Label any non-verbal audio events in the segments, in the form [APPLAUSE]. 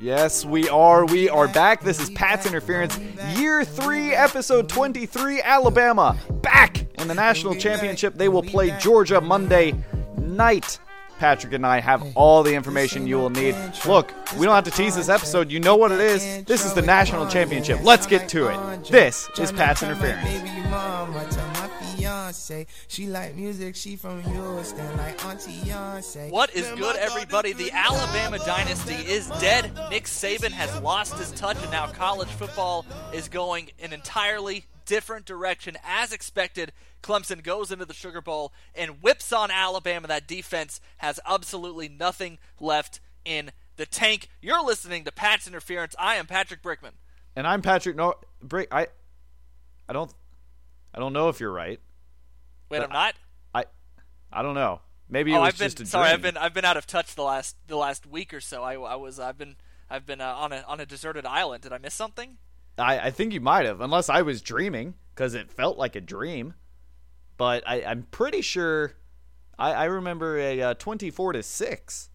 Yes, we are. We are back. This is Pat's Interference, Year 3, Episode 23. Alabama back in the national championship. They will play Georgia Monday night. Patrick and I have all the information you will need. Look, we don't have to tease this episode. You know what it is. This is the national championship. Let's get to it. This is Pat's Interference. She like music, she from Houston, like Auntie Beyonce. What is good, everybody? The Alabama dynasty is dead. Nick Saban has lost his touch, and now college football is going an entirely different direction. As expected, Clemson goes into the Sugar Bowl and whips on Alabama. That defense has absolutely nothing left in the tank. You're listening to Pat's Interference. I am Patrick Brickman. And I'm Patrick No Brick I I don't I don't know if you're right. Wait, But I'm not. I I don't know. Maybe it Oh, was I've been just a sorry. dream. I've been I've been out of touch the last the last week or so. I, I was I've been I've been uh, on a on a deserted island. Did I miss something? I, I think you might have, unless I was dreaming, because it felt like a dream. But I, I'm pretty sure I, I remember a uh, 24 to six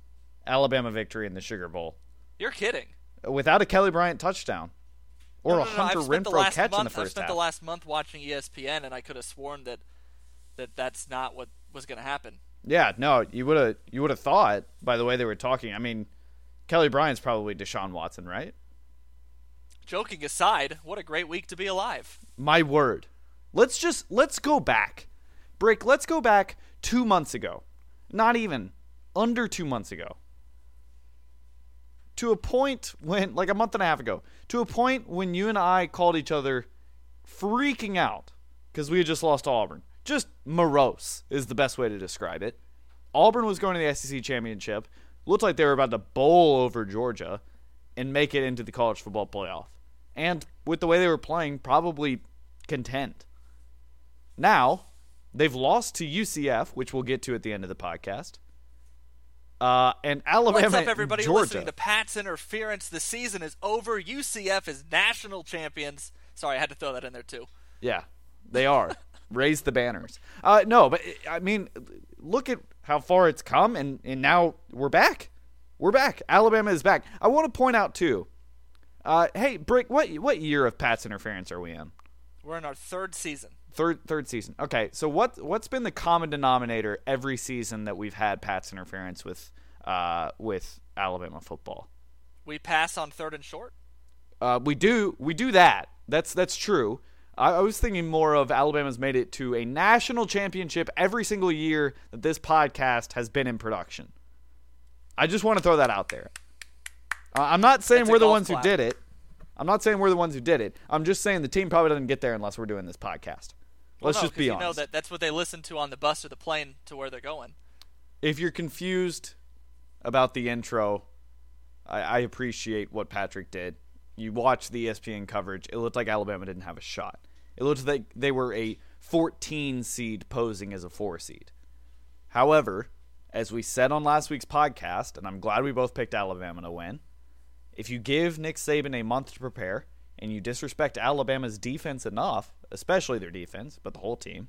Alabama victory in the Sugar Bowl You're kidding. without a Kelly Bryant touchdown or No, a no, no, Hunter spent the Renfro catch month, in the first spent half. the last month watching ESPN, and I could have sworn that that that's not what was going to happen. yeah, no, you would have you would have thought by the way they were talking. I mean, Kelly Bryant's probably Deshaun Watson, right? Joking aside, what a great week to be alive. My word. Let's just let's go back. Brick, let's go back 2 months ago. Not even under 2 months ago. To a point when like a month and a half ago. To a point when you and I called each other freaking out cuz we had just lost to Auburn. Just morose is the best way to describe it. Auburn was going to the SEC championship. Looked like they were about to bowl over Georgia and make it into the college football playoff. And with the way they were playing, probably contend. Now, they've lost to UCF, which we'll get to at the end of the podcast. Uh, and Alabama, What's up, everybody? Georgia. Listening to Pat's Interference. The season is over. UCF is national champions. Sorry, I had to throw that in there too. Yeah, they are. Raise the banners. Uh, no, but I mean, look at how far it's come, and, and now we're back. We're back. Alabama is back. I want to point out too. Uh, hey, Brick, what what year of Pat's interference are we in? We're in our third season. Third third season. Okay, so what what's been the common denominator every season that we've had Pat's interference with uh, with Alabama football? We pass on third and short. Uh, we do we do that. That's that's true. I, I was thinking more of Alabama's made it to a national championship every single year that this podcast has been in production. I just want to throw that out there. Uh, I'm not saying That's we're the ones clap. who did it. I'm not saying we're the ones who did it. I'm just saying the team probably doesn't get there unless we're doing this podcast. Well, Let's no, just be you honest. know that that's what they listen to on the bus or the plane to where they're going. if you're confused about the intro, I, I appreciate what Patrick did. You watch the ESPN coverage. It looked like Alabama didn't have a shot. It looked like they were a 14 seed posing as a four seed. However, as we said on last week's podcast, and I'm glad we both picked Alabama to win, if you give Nick Saban a month to prepare and you disrespect Alabama's defense enough, especially their defense, but the whole team,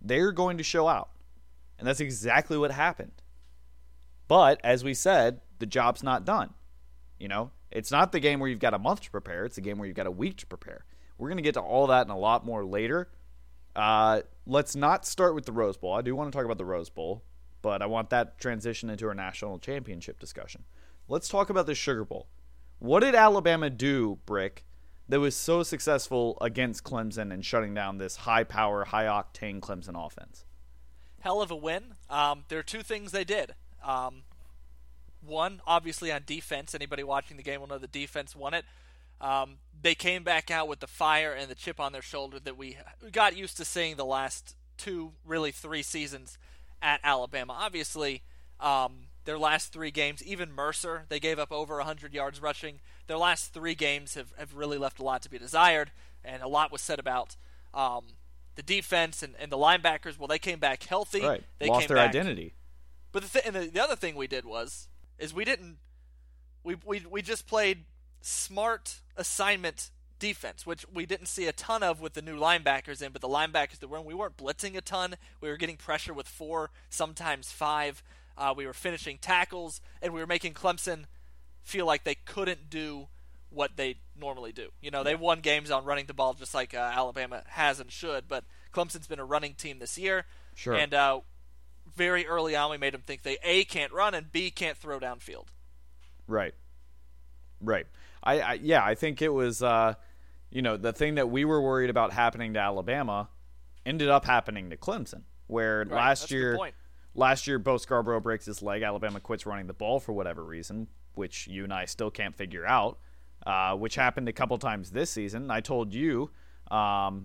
they're going to show out. And that's exactly what happened. But as we said, the job's not done. You know, it's not the game where you've got a month to prepare, it's a game where you've got a week to prepare. We're going to get to all that and a lot more later. Uh, let's not start with the Rose Bowl. I do want to talk about the Rose Bowl, but I want that transition into our national championship discussion. Let's talk about the Sugar Bowl. What did Alabama do, Brick, that was so successful against Clemson and shutting down this high power, high octane Clemson offense? Hell of a win. Um, there are two things they did. Um, one, obviously on defense. Anybody watching the game will know the defense won it. Um, they came back out with the fire and the chip on their shoulder that we got used to seeing the last two, really three seasons at Alabama. Obviously, um, their last three games, even Mercer, they gave up over 100 yards rushing. Their last three games have, have really left a lot to be desired, and a lot was said about um, the defense and, and the linebackers. Well, they came back healthy. Right. They Lost their back, identity. but the, th- and the, the other thing we did was is we didn't we, we we just played smart assignment defense, which we didn't see a ton of with the new linebackers in. But the linebackers that were in, we weren't blitzing a ton. We were getting pressure with four, sometimes five. Uh, we were finishing tackles, and we were making Clemson feel like they couldn't do what they normally do. You know, they won games on running the ball just like uh, Alabama has and should, but Clemson's been a running team this year. Sure. And uh, very early on, we made them think they A, can't run, and B, can't throw downfield. Right. Right. I, I yeah, I think it was uh, you know, the thing that we were worried about happening to Alabama ended up happening to Clemson, where Right, last that's year last year Bo Scarborough breaks his leg, Alabama quits running the ball for whatever reason, which you and I still can't figure out. Uh, which happened a couple times this season. I told you, um,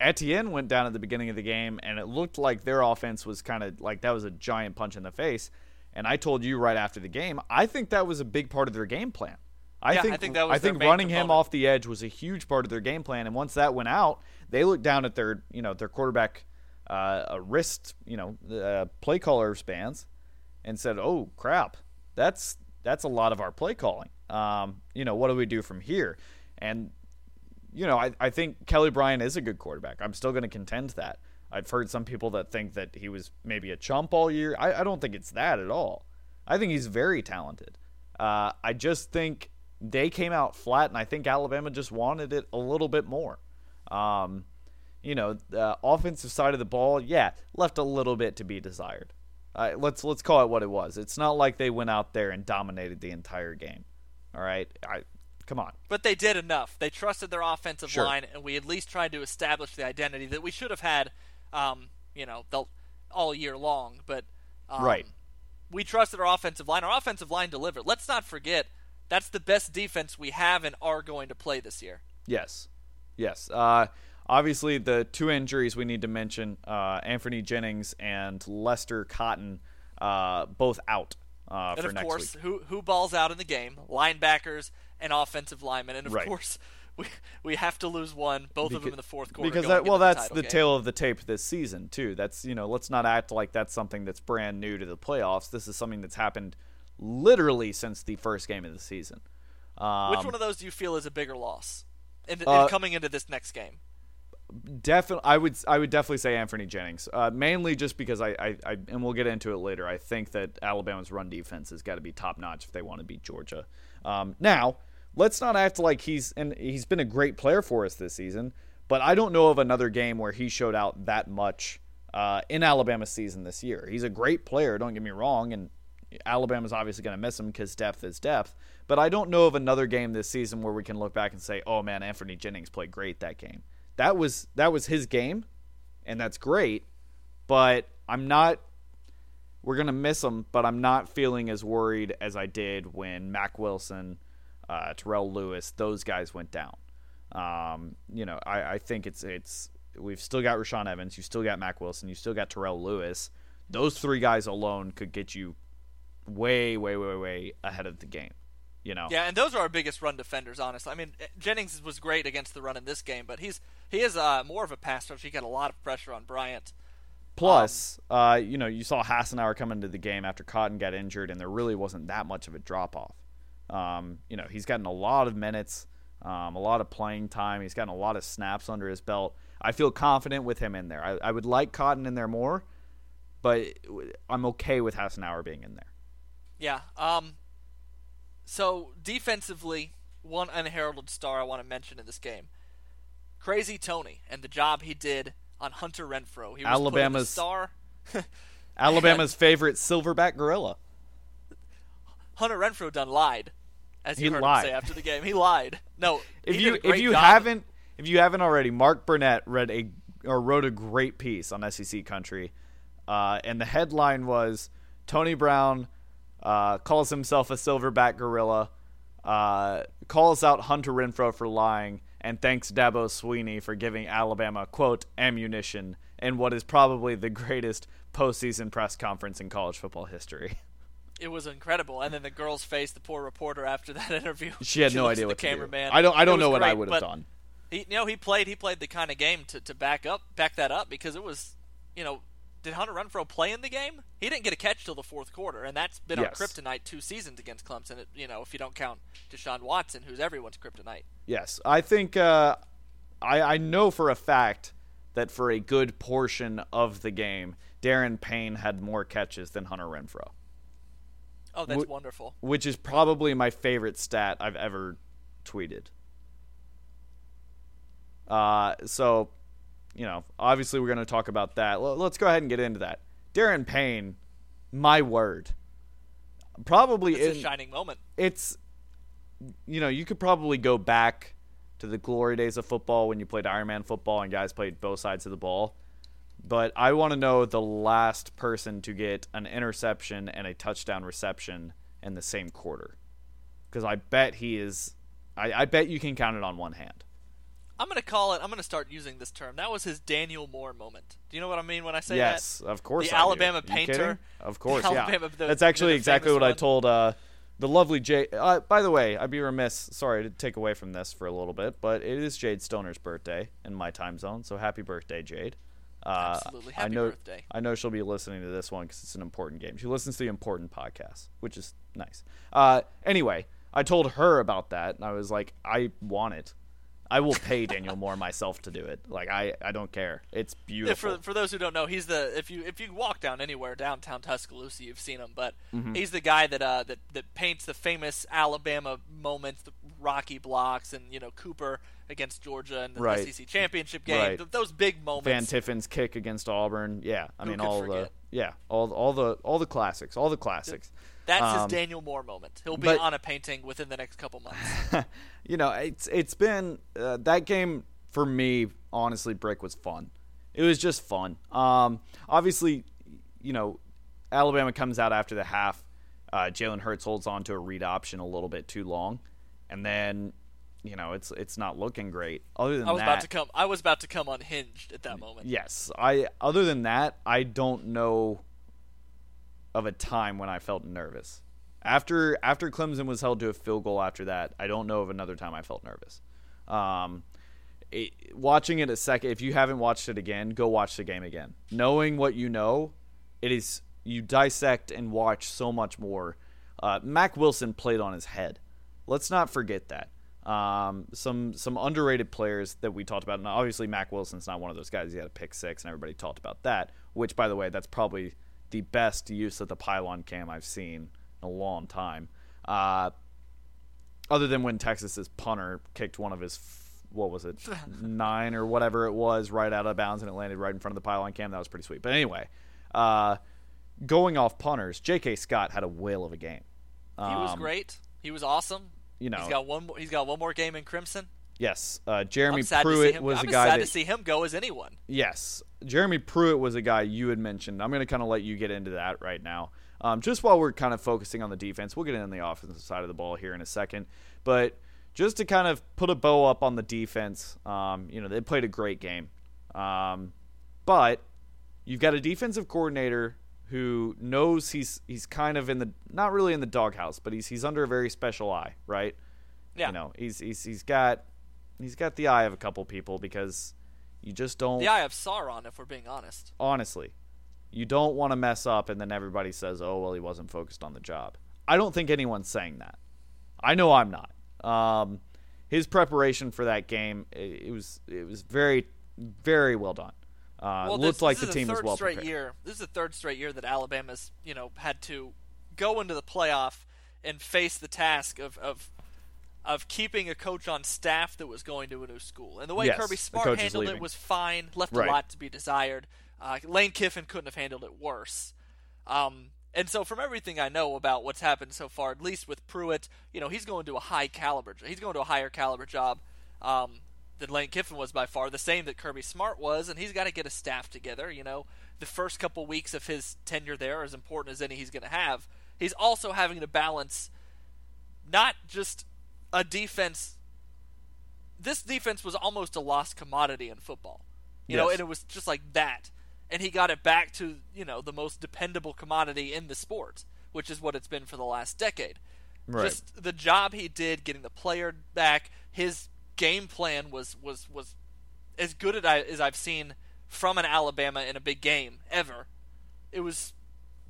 Etienne went down at the beginning of the game, and it looked like their offense was kind of like that was a giant punch in the face. And I told you right after the game, I think that was a big part of their game plan. I Yeah, I think think that was I think running him off the edge was a huge part of their game plan. And once that went out, they looked down at their you know their quarterback uh, a wrist you know uh, play caller bands and said, "Oh crap, that's that's a lot of our play calling. Um, you know, what do we do from here?" And you know, I, I think Kelly Bryant is a good quarterback. I'm still going to contend that. I've heard some people that think that he was maybe a chump all year. I, I don't think it's that at all. I think he's very talented. Uh, I just think they came out flat, and I think Alabama just wanted it a little bit more. Um, you know, the offensive side of the ball, yeah, left a little bit to be desired. Uh, let's let's call it what it was. It's not like they went out there and dominated the entire game. All right, I, come on. But they did enough. They trusted their offensive Sure. line, and we at least tried to establish the identity that we should have had, um, you know, the, all year long. But um, Right. we trusted our offensive line. Our offensive line delivered. Let's not forget that's the best defense we have and are going to play this year. Yes, yes. Uh, obviously, the two injuries we need to mention: uh, Anthony Jennings and Lester Cotton, uh, both out uh, And for of course, week. who who balls out in the game? Linebackers and offensive lineman, And of Right. course, [LAUGHS] we we have to lose one, both of them in the fourth quarter. Because that, well, that's the tale of the tape this season too. That's you know, let's not act like that's something that's brand new to the playoffs. This is something that's happened literally since the first game of the season. Um, Which one of those do you feel is a bigger loss in, in Uh, coming into this next game? definitely I would I would definitely say Anthony Jennings. Uh, mainly just because I, I, I and we'll get into it later. I think that Alabama's run defense has got to be top notch if they want to beat Georgia. Um, now let's not act like he's and he's been a great player for us this season, but I don't know of another game where he showed out that much uh, in Alabama's season this year. He's a great player. Don't get me wrong, and Alabama's obviously going to miss him because depth is depth. But I don't know of another game this season where we can look back and say, "Oh man, Anthony Jennings played great that game." That was that was his game, and that's great. But I'm not. We're gonna miss him, but I'm not feeling as worried as I did when Mack Wilson, uh, Terrell Lewis, those guys went down. Um, you know, I, I think it's it's we've still got Rashaan Evans, you still got Mack Wilson, you still got Terrell Lewis. Those three guys alone could get you way, way, way, way ahead of the game. You know, Yeah, and those are our biggest run defenders, honestly. I mean, Jennings was great against the run in this game, but he's he is uh, more of a pass rusher. He got a lot of pressure on Bryant. Plus, uh, you know, you saw Hassenauer come into the game after Cotton got injured, and there really wasn't that much of a drop off. Um, you know, he's gotten a lot of minutes, um, a lot of playing time. He's gotten a lot of snaps under his belt. I feel confident with him in there. I, I would like Cotton in there more, but I'm okay with Hassenauer being in there. Yeah. Um. So defensively, one unheralded star I want to mention in this game, Crazy Tony, and the job he did on Hunter Renfro. He was put in the Alabama's- star. [LAUGHS] Alabama's [LAUGHS] favorite silverback gorilla. Hunter Renfro done lied, as you He heard lied. him say after the game. He lied. No, [LAUGHS] if he you if you job. haven't if you haven't already, Mark Burnett read a or wrote a great piece on SEC Country, uh, and the headline was Tony Brown uh, calls himself a silverback gorilla, uh, calls out Hunter Renfro for lying, and thanks Dabo Swinney for giving Alabama quote ammunition in what is probably the greatest postseason press conference in college football history. [LAUGHS] it was incredible. And then the girl's face, the poor reporter after that [LAUGHS] interview. She had no idea what the to cameraman. do. I don't I don't know what I would have done. He, you know, he played. He played the kind of game to, to back up, back that up because it was, you know, did Hunter Renfro play in the game? He didn't get a catch till the fourth quarter, and that's been Yes. our kryptonite two seasons against Clemson. It, you know, if you don't count Deshaun Watson, who's everyone's kryptonite. Yes, I think uh, I I know for a fact that for a good portion of the game, Da'Ron Payne had more catches than Hunter Renfro. Oh, that's Wh- wonderful. which is probably my favorite stat I've ever tweeted. Uh, so, you know, obviously we're going to talk about that. L- let's go ahead and get into that. Da'Ron Payne, my word, probably It's a shining moment. it's you know you could probably go back to the glory days of football when you played Iron Man football and guys played both sides of the ball. But I want to know the last person to get an interception and a touchdown reception in the same quarter, because I bet he is. I, I bet you can count it on one hand. I'm gonna call it. I'm gonna start using this term. That was his Daniel Moore moment. Do you know what I mean when I say yes, that? Yes, of course. The I. Alabama painter. Of course, yeah. The- That's actually exactly what I told uh, the lovely Jade. Uh, by the way, I'd be remiss. Sorry to take away from this for a little bit, but it is Jade Stoner's birthday in my time zone. So happy birthday, Jade. Uh, Absolutely. I know, birthday. I know she'll be listening to this one because it's an important game. She listens to the important podcast, which is nice. Uh, anyway, I told her about that, and I was like, I want it. I will pay Daniel Moore myself to do it. Like I, I don't care. It's Yeah, beautiful. for for those who don't know, he's the if you if you walk down anywhere downtown Tuscaloosa, you've seen him. But Mm-hmm. he's the guy that uh that that paints the famous Alabama moments, the Rocky blocks, and you know Cooper against Georgia in the Right. SEC championship game. Right. Th- those big moments. Van. Tiffin's kick against Auburn. Yeah, I Who mean all the yeah all all the all the classics, all the classics. That's Um, his Daniel Moore moment. He'll be but- on a painting within the next couple months. [LAUGHS] you know, it's it's been uh, that game for me. Honestly, Brick was fun. It was just fun. Um, obviously, you know, Alabama comes out after the half. Uh, Jalen Hurts holds on to a read option a little bit too long, and then you know it's it's not looking great. Other than I was that, about to come. I was about to come unhinged at that moment. Yes, I. Other than that, I don't know of a time when I felt nervous. After after Clemson was held to a field goal after that, I don't know of another time I felt nervous. Um, it, watching it a second, if you haven't watched it again, go watch the game again. Knowing what you know, it is you dissect and watch so much more. Uh, Mack Wilson played on his head. Let's not forget that. Um, some some underrated players that we talked about, and obviously Mack Wilson's not one of those guys. He had a pick six, and everybody talked about that. Which, by the way, that's probably the best use of the pylon cam I've seen in a long time. Uh, other than when Texas's punter kicked one of his what was it [LAUGHS] nine or whatever it was right out of bounds and it landed right in front of the pylon cam. That was pretty sweet. But anyway, uh, going off punters, J.K. Scott had a whale of a game. He was Um, great. He was awesome. You know, he's got one. He's got one more game in Crimson. Yes, uh, Jeremy I'm sad to see Pruitt was I'm a guy sad that to see him go as anyone. Yes, Jeremy Pruitt was a guy you had mentioned. I'm going to kind of let you get into that right now. Um, just while we're kind of focusing on the defense, we'll get into the offensive side of the ball here in a second. But just to kind of put a bow up on the defense, um, you know, they played a great game. Um, but you've got a defensive coordinator who knows he's he's kind of in the not really in the doghouse, but he's he's under a very special eye, right? Yeah. You know, he's he's he's got he's got the eye of a couple people because you just don't The eye of Sauron, if we're being honest. honestly, you don't want to mess up and then everybody says, "Oh, well, he wasn't focused on the job." I don't think anyone's saying that. I know I'm not. Um, his preparation for that game, it, it was it was very very well done. Uh, Well, looked this, like this the is team the was third well straight prepared. year. This is the third straight year that Alabama's you know had to go into the playoff and face the task of of of keeping a coach on staff that was going to a new school. And the way Yes, Kirby Smart handled it was fine. Left Right. a lot to be desired. Uh, Lane Kiffin couldn't have handled it worse. Um, and so, from everything I know about what's happened so far, at least with Pruitt, you know, he's going to a high caliber. He's going to a higher caliber job um, than Lane Kiffin was by far. The same that Kirby Smart was, and he's got to get a staff together. You know, the first couple weeks of his tenure there are as important as any he's going to have. He's also having to balance not just a defense. This defense was almost a lost commodity in football, you know, and it was just like that. And he got it back to you know the most dependable commodity in the sport, which is what it's been for the last decade. Right. Just the job he did, getting the player back, his game plan was was was as good as, I, as I've seen from an Alabama in a big game ever. It was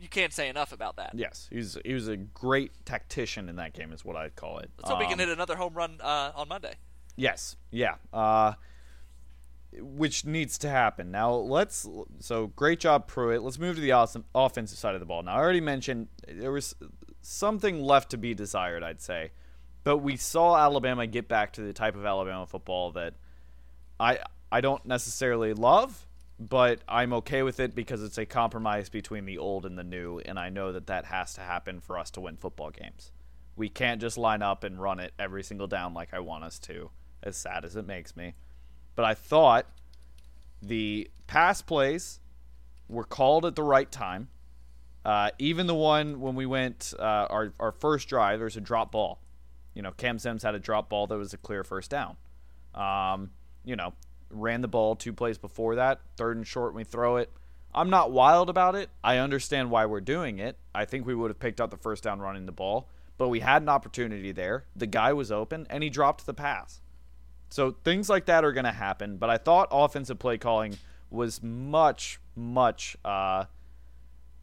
you can't say enough about that. Yes, he was he was a great tactician in that game, is what I'd call it. Let's hope we can Um, hit another home run uh, on Monday. Yes, yeah. Uh, which needs to happen. Now let's. So great job, Pruitt. Let's move to the awesome offensive side of the ball. Now I already mentioned there was something left to be desired, I'd say. But we saw Alabama get back to the type of Alabama football that I I don't necessarily love, but I'm okay with it because it's a compromise between the old and the new, and I know that that has to happen for us to win football games. We can't just line up and run it every single down like I want us to, as sad as it makes me. But I thought the pass plays were called at the right time. Uh, even the one when we went uh, our our first drive, there's a drop ball. You know, Cam Sims had a drop ball that was a clear first down. Um, you know, ran the ball two plays before that, third and short, we throw it. I'm not wild about it. I understand why we're doing it. I think we would have picked up the first down running the ball, but we had an opportunity there. The guy was open, and he dropped the pass. So things like that are going to happen. But I thought offensive play calling was much, much. Uh,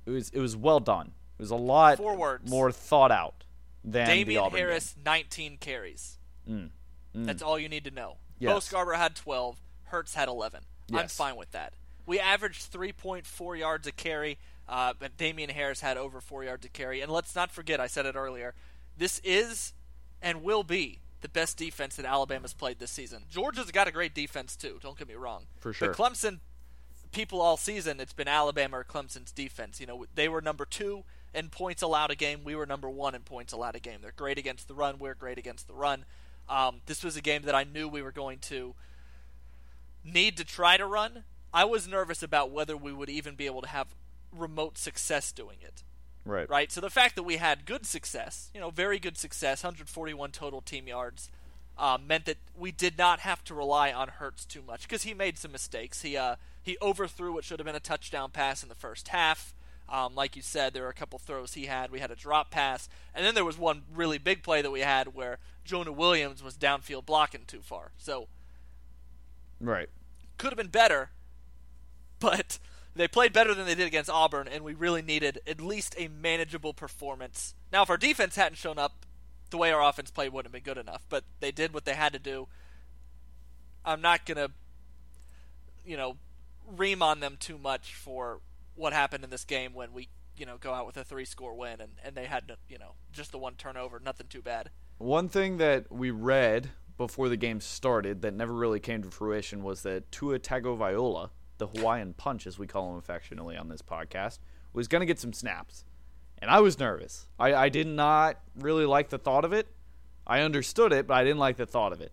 it was it was well done. It was a lot Forwards. more thought out than the Damien Harris, 19 carries. Mm. That's all you need to know. Yes. Bo Scarborough had 12. Hurts had 11. I'm fine with that. We averaged 3.4 yards a carry, uh, but Damien Harris had over 4 yards a carry. And let's not forget, I said it earlier, this is and will be the best defense that Alabama's played this season. Georgia's got a great defense, too. Don't get me wrong. For sure. But Clemson, people all season, it's been Alabama or Clemson's defense. You know, they were number two in points allowed a game. We were number one in points allowed a game. They're great against the run. We're great against the run. Um, this was a game that I knew we were going to need to try to run. I was nervous about whether we would even be able to have remote success doing it. Right. Right. So the fact that we had good success, you know, very good success, 141 total team yards, uh, meant that we did not have to rely on Hurts too much because he made some mistakes. He uh, he overthrew what should have been a touchdown pass in the first half. Um, like you said, there were a couple throws he had. We had a drop pass, and then there was one really big play that we had where Jonah Williams was downfield blocking too far. So Right. Could have been better, but they played better than they did against Auburn, and we really needed at least a manageable performance. Now, if our defense hadn't shown up, the way our offense played wouldn't have been good enough, but they did what they had to do. I'm not going to, you know, ream on them too much for what happened in this game when we, you know, go out with a three score win and, and they had, you know, just the one turnover, nothing too bad. One thing that we read before the game started that never really came to fruition was that Tua Tagovailoa, the Hawaiian Punch as we call him affectionately on this podcast, was going to get some snaps. And I was nervous. I, I did not really like the thought of it. I understood it, but I didn't like the thought of it.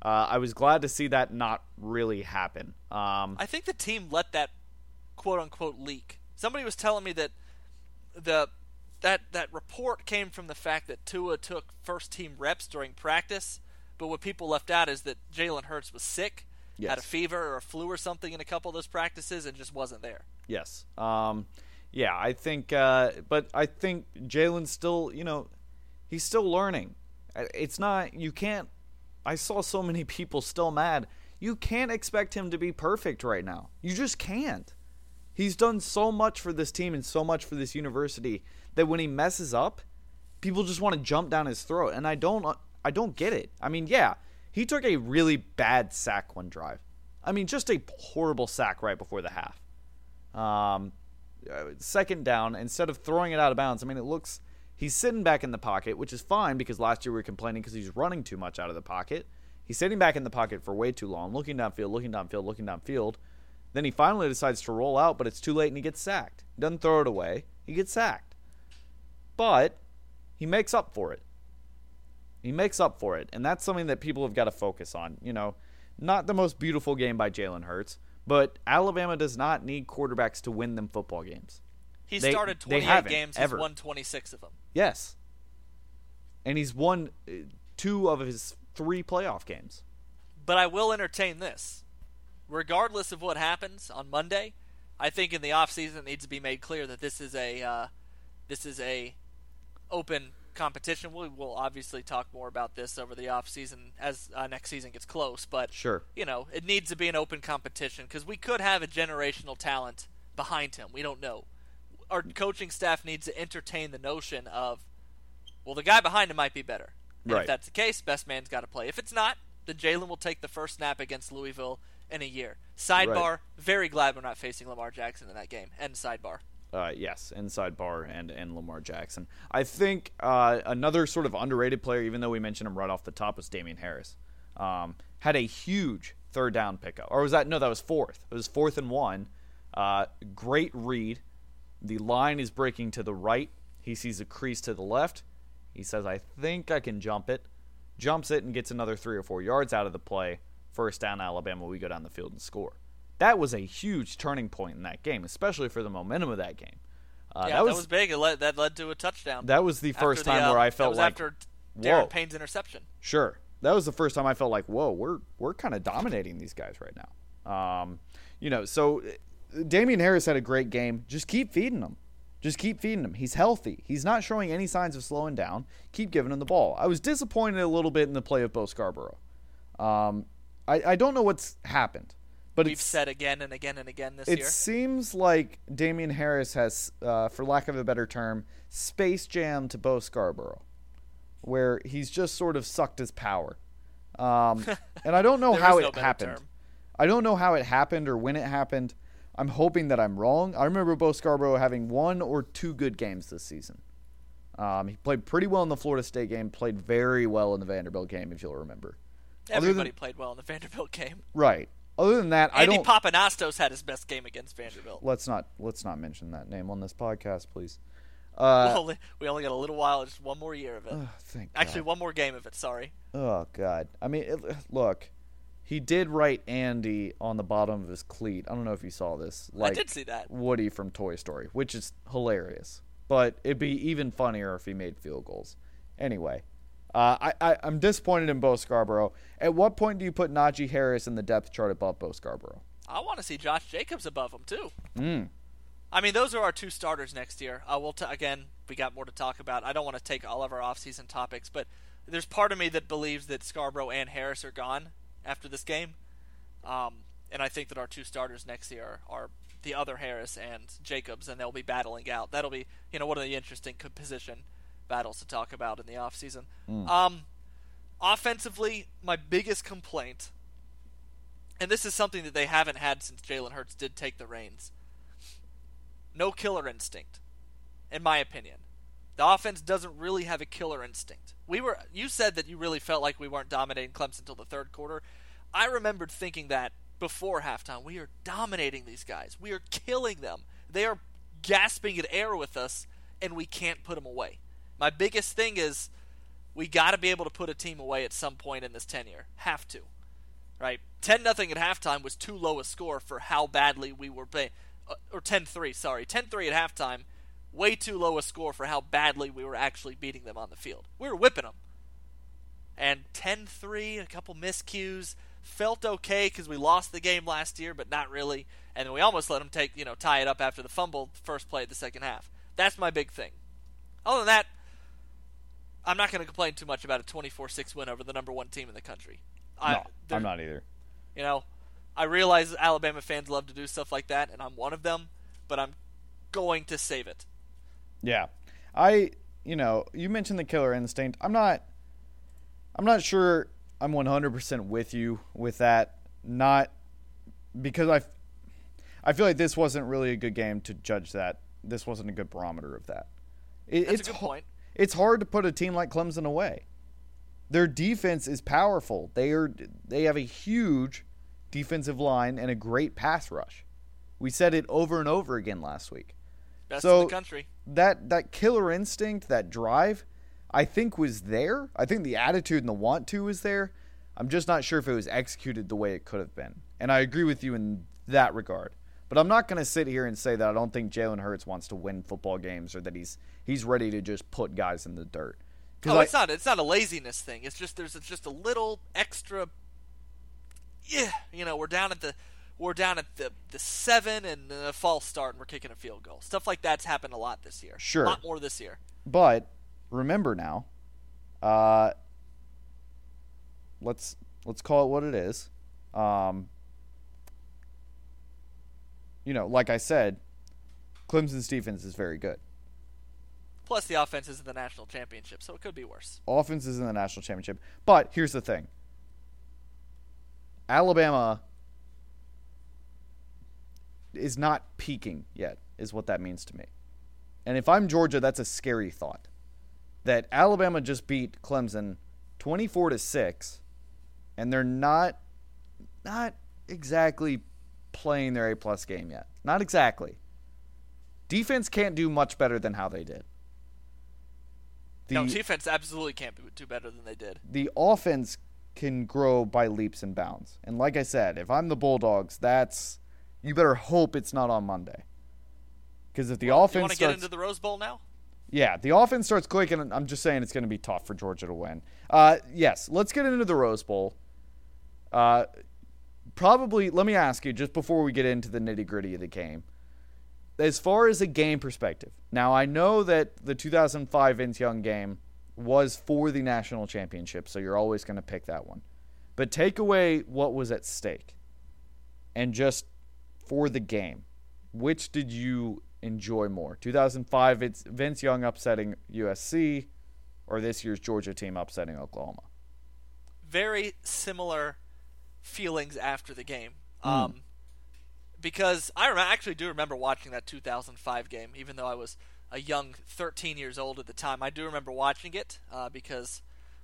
Uh, I was glad to see that not really happen. Um, I think the team let that quote unquote leak. Somebody was telling me that the that that report came from the fact that Tua took first team reps during practice, but what people left out is that Jalen Hurts was sick, had a fever or a flu or something in a couple of those practices, and just wasn't there. Yes. Um, yeah, I think, uh, but I think Jalen's still, you know, he's still learning. Uh, It's not, you can't, I saw so many [LAUGHS] people still mad. You can't expect him to be perfect right now. You just can't. He's done so much for this team and so much for this university that when he messes up, people just want to jump down his throat, and I don't, I don't get it. I mean, yeah, he took a really bad sack one drive. I mean, just a horrible sack right before the half um, uh, second down, instead of throwing it out of bounds, I mean, it looks he's sitting back in the pocket, which is fine because last year we were complaining because he's running too much out of the pocket. He's sitting back in the pocket for way too long, looking downfield, looking downfield, looking downfield. Then he finally decides to roll out, but it's too late and he gets sacked. He doesn't throw it away, he gets sacked. But he makes up for it. He makes up for it, and that's something that people have got to focus on. You know, not the most beautiful game by Jalen Hurts, but Alabama does not need quarterbacks to win them football games. He They- started 28 games, ever. he's won 26 of them. Yes, and he's won uh, two of his three playoff games. But I will entertain this. Regardless of what happens on Monday, I think in the offseason it needs to be made clear that this is a uh, this is a open competition. We will obviously talk more about this over the offseason as uh, next season gets close, but Sure. you know, it needs to be an open competition because we could have a generational talent behind him. We don't know. Our coaching staff needs to entertain the notion of, well, the guy behind him might be better. And Right. if that's the case, best man's got to play. If it's not, then Jalen will take the first snap against Louisville in a year. Sidebar, Right. very glad we're not facing Lamar Jackson in that game. End sidebar. Uh, yes, inside Barr and, and Lamar Jackson. I think uh, another sort of underrated player, even though we mentioned him right off the top, was Damien Harris. Um, had a huge third down pickup. Or was that? No, that was fourth. It was fourth and one. Uh, great read. The line is breaking to the right. He sees a crease to the left. He says, I think I can jump it. Jumps it and gets another three or four yards out of the play. First down, Alabama. We go down the field and score that was a huge turning point in that game, especially for the momentum of that game. Uh, yeah, that was, that was big. It led, that led to a touchdown. That was the first time uh, where I felt like after Da'Ron Payne's interception. Sure, that was the first time I felt like, whoa, we're we're kind of dominating these guys right now. Um, you know, so uh, Damien Harris had a great game. Just keep feeding him. Just keep feeding him. He's healthy. He's not showing any signs of slowing down. Keep giving him the ball. I was disappointed a little bit in the play of Bo Scarborough. Um, I, I don't know what's happened. But we've said again and again and again this it year. It seems like Damien Harris has, uh, for lack of a better term, space jam to Bo Scarborough, where he's just sort of sucked his power. Um, [LAUGHS] and I don't know how it no happened. Term. I don't know how it happened or when it happened. I'm hoping that I'm wrong. I remember Bo Scarborough having one or two good games this season. Um, he played pretty well in the Florida State game, played very well in the Vanderbilt game, if you'll remember. Everybody than, played well in the Vanderbilt game. Right. Other than that, Andy I don't. Pappanastos had his best game against Vanderbilt. Let's not let's not mention that name on this podcast, please. Uh, we, only, we only got a little while, just one more year of it. thank Actually, one more game of it. Sorry. Oh God! I mean, it, look, he did write Andy on the bottom of his cleat. I don't know if you saw this. Like I did see that. Woody from Toy Story, which is hilarious. But it'd be even funnier if he made field goals. Anyway, uh, I, I, am disappointed in Bo Scarborough. At what point do you put Najee Harris in the depth chart above Bo Scarborough? I want to see Josh Jacobs above him too. Mm. I mean, those are our two starters next year. Uh, we'll t- again, we got more to talk about. I don't want to take all of our offseason topics, but there's part of me that believes that Scarborough and Harris are gone after this game, um, and I think that our two starters next year are the other Harris and Jacobs, and they'll be battling out. That'll be you know one of the interesting position battles to talk about in the offseason. Mm. Um, offensively, my biggest complaint, and this is something that they haven't had since Jalen Hurts did take the reins no killer instinct, in my opinion. The offense doesn't really have a killer instinct. We were you said that you really felt like we weren't dominating Clemson until the third quarter. I remembered thinking that before halftime. We are dominating these guys. We are killing them. They are gasping at air with us, and we can't put them away. My biggest thing is we got to be able to put a team away at some point in this tenure. Have to. Right? 10 nothing at halftime was too low a score for how badly we were playing. Uh, or 10 3, sorry. 10 3 at halftime, way too low a score for how badly we were actually beating them on the field. We were whipping them. And 10 3, a couple miscues. Felt okay because we lost the game last year, but not really. And then we almost let them take, you know, tie it up after the fumble first play of the second half. That's my big thing. Other than that, I'm not going to complain too much about a 24-6 win over the number one team in the country. I, no, I'm not either. You know, I realize Alabama fans love to do stuff like that, and I'm one of them, but I'm going to save it. Yeah, I, you know, you mentioned the killer instinct. I'm not, I'm not sure I'm 100% with you with that. Not because I, I feel like this wasn't really a good game to judge that. This wasn't a good barometer of that. It, That's it's a good point it's hard to put a team like Clemson away. Their defense is powerful. They are they have a huge defensive line and a great pass rush. We said it over and over again last week. Best so in the country. That that killer instinct, that drive, I think was there. I think the attitude and the want to was there. I'm just not sure if it was executed the way it could have been. And I agree with you in that regard. But I'm not going to sit here and say that I don't think Jalen Hurts wants to win football games or that he's he's ready to just put guys in the dirt. Oh, I, it's not. It's not a laziness thing. It's just there's just a little extra. Yeah, you know, we're down at the we're down at the the seven and a false start, and we're kicking a field goal. Stuff like that's happened a lot this year. Sure, a lot more this year. But remember now, uh, let's let's call it what it is. Um, you know, like I said, Clemson's defense is very good. Plus, the offense is in the national championship, so it could be worse. Offense is in the national championship. But here's the thing Alabama is not peaking yet. is what that means to me. And if I'm Georgia, that's a scary thought. That Alabama just beat Clemson 24 to 6 and they're not not exactly playing their A plus game yet. Not exactly. Defense can't do much better than how they did. The, no, defense absolutely can't do better than they did. The offense can grow by leaps and bounds. And like I said, if I'm the Bulldogs, that's you better hope it's not on Monday. Because if the well, offense you want to get into the Rose Bowl now? Yeah, the offense starts clicking. I'm just saying it's going to be tough for Georgia to win. Uh, yes, let's get into the Rose Bowl. Uh, probably, let me ask you just before we get into the nitty gritty of the game. As far as a game perspective, now I know that the 2005 Vince Young game was for the national championship, so you're always going to pick that one. But take away what was at stake and just for the game, which did you enjoy more? 2005, it's Vince Young upsetting USC, or this year's Georgia team upsetting Oklahoma? Very similar feelings after the game. Mm. Um, because I actually do remember watching that 2005 game, even though I was a young 13 years old at the time. I do remember watching it uh, because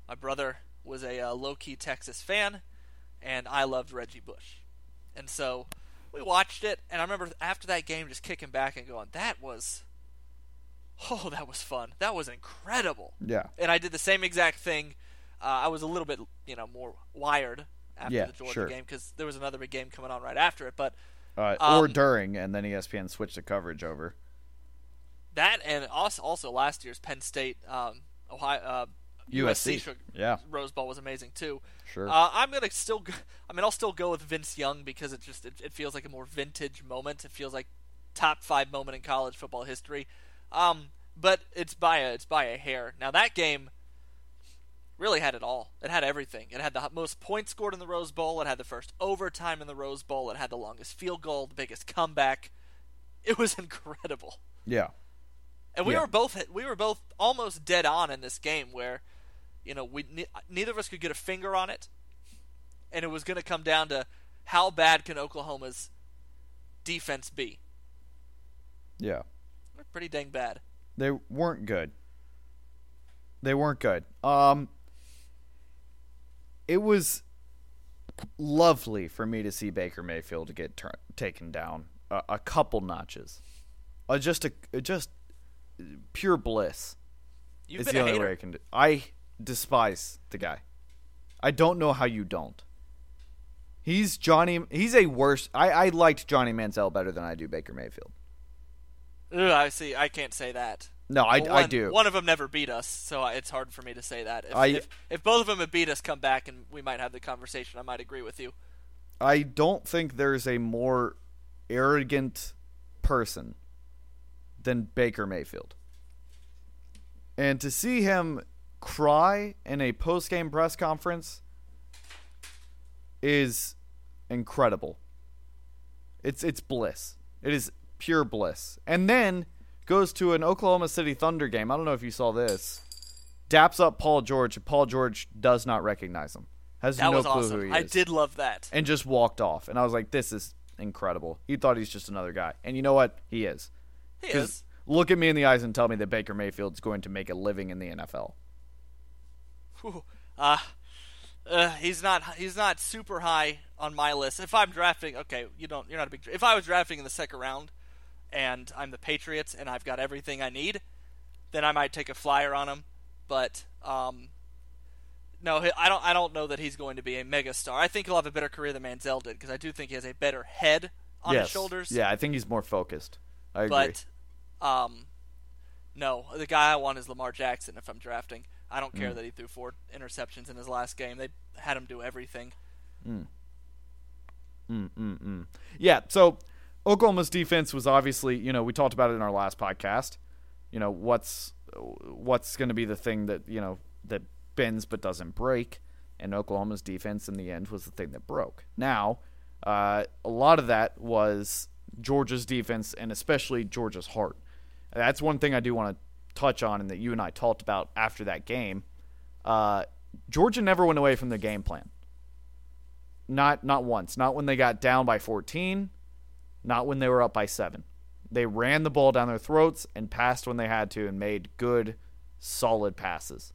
my brother was a uh, low key Texas fan, and I loved Reggie Bush. And so we watched it, and I remember after that game just kicking back and going, that was. Oh, that was fun. That was incredible. Yeah. And I did the same exact thing. Uh, I was a little bit, you know, more wired after yeah, the Georgia sure. game because there was another big game coming on right after it. But uh, um, or during, and then ESPN switched the coverage over. That and also, also last year's Penn State, um, Ohio, uh, USC, USC yeah. Rose Bowl was amazing too. Sure. Uh, I'm gonna still. Go, I mean, I'll still go with Vince Young because it just it, it, feels like a more vintage moment. It feels like top five moment in college football history. Um, but it's by a it's by a hair. Now that game really had it all. It had everything. It had the most points scored in the Rose Bowl. It had the first overtime in the Rose Bowl. It had the longest field goal, the biggest comeback. It was [LAUGHS] incredible. Yeah. And we yeah. were both we were both almost dead on in this game where you know, we neither of us could get a finger on it, and it was going to come down to how bad can Oklahoma's defense be. Yeah, They're pretty dang bad. They weren't good. They weren't good. Um, it was lovely for me to see Baker Mayfield get tur- taken down a, a couple notches. Uh, just a just pure bliss. You've it's been the only hater. way I can do. I despise the guy. I don't know how you don't. He's Johnny. He's a worse. I, I liked Johnny Manziel better than I do Baker Mayfield. I see. I can't say that. No, I, one, I do. One of them never beat us, so it's hard for me to say that. If, I, if, if both of them had beat us, come back and we might have the conversation. I might agree with you. I don't think there's a more arrogant person than Baker Mayfield. And to see him cry in a post game press conference is incredible. It's it's bliss. It is pure bliss. And then goes to an Oklahoma City Thunder game. I don't know if you saw this. Daps up Paul George. Paul George does not recognize him. Has that no was clue awesome. who he is. I did love that. And just walked off. And I was like, this is incredible. He thought he's just another guy. And you know what? He is. He is. Look at me in the eyes and tell me that Baker Mayfield's going to make a living in the NFL. Uh, uh, he's not he's not super high on my list. If I'm drafting, okay, you don't you're not a big. If I was drafting in the second round, and I'm the Patriots and I've got everything I need, then I might take a flyer on him. But um, no, I don't. I don't know that he's going to be a mega star. I think he'll have a better career than Manziel did because I do think he has a better head on yes. his shoulders. Yeah, I think he's more focused. I agree. But um, no, the guy I want is Lamar Jackson if I'm drafting. I don't care Mm. that he threw four interceptions in his last game. They had him do everything. Mm, mm, mm. Yeah, so Oklahoma's defense was obviously, you know, we talked about it in our last podcast. You know, what's what's going to be the thing that, you know, that bends but doesn't break, and Oklahoma's defense in the end was the thing that broke. Now, uh, a lot of that was Georgia's defense and especially Georgia's heart. That's one thing I do want to touch on and that you and I talked about after that game. Uh, Georgia never went away from the game plan. Not not once. Not when they got down by 14. Not when they were up by seven. They ran the ball down their throats and passed when they had to and made good, solid passes.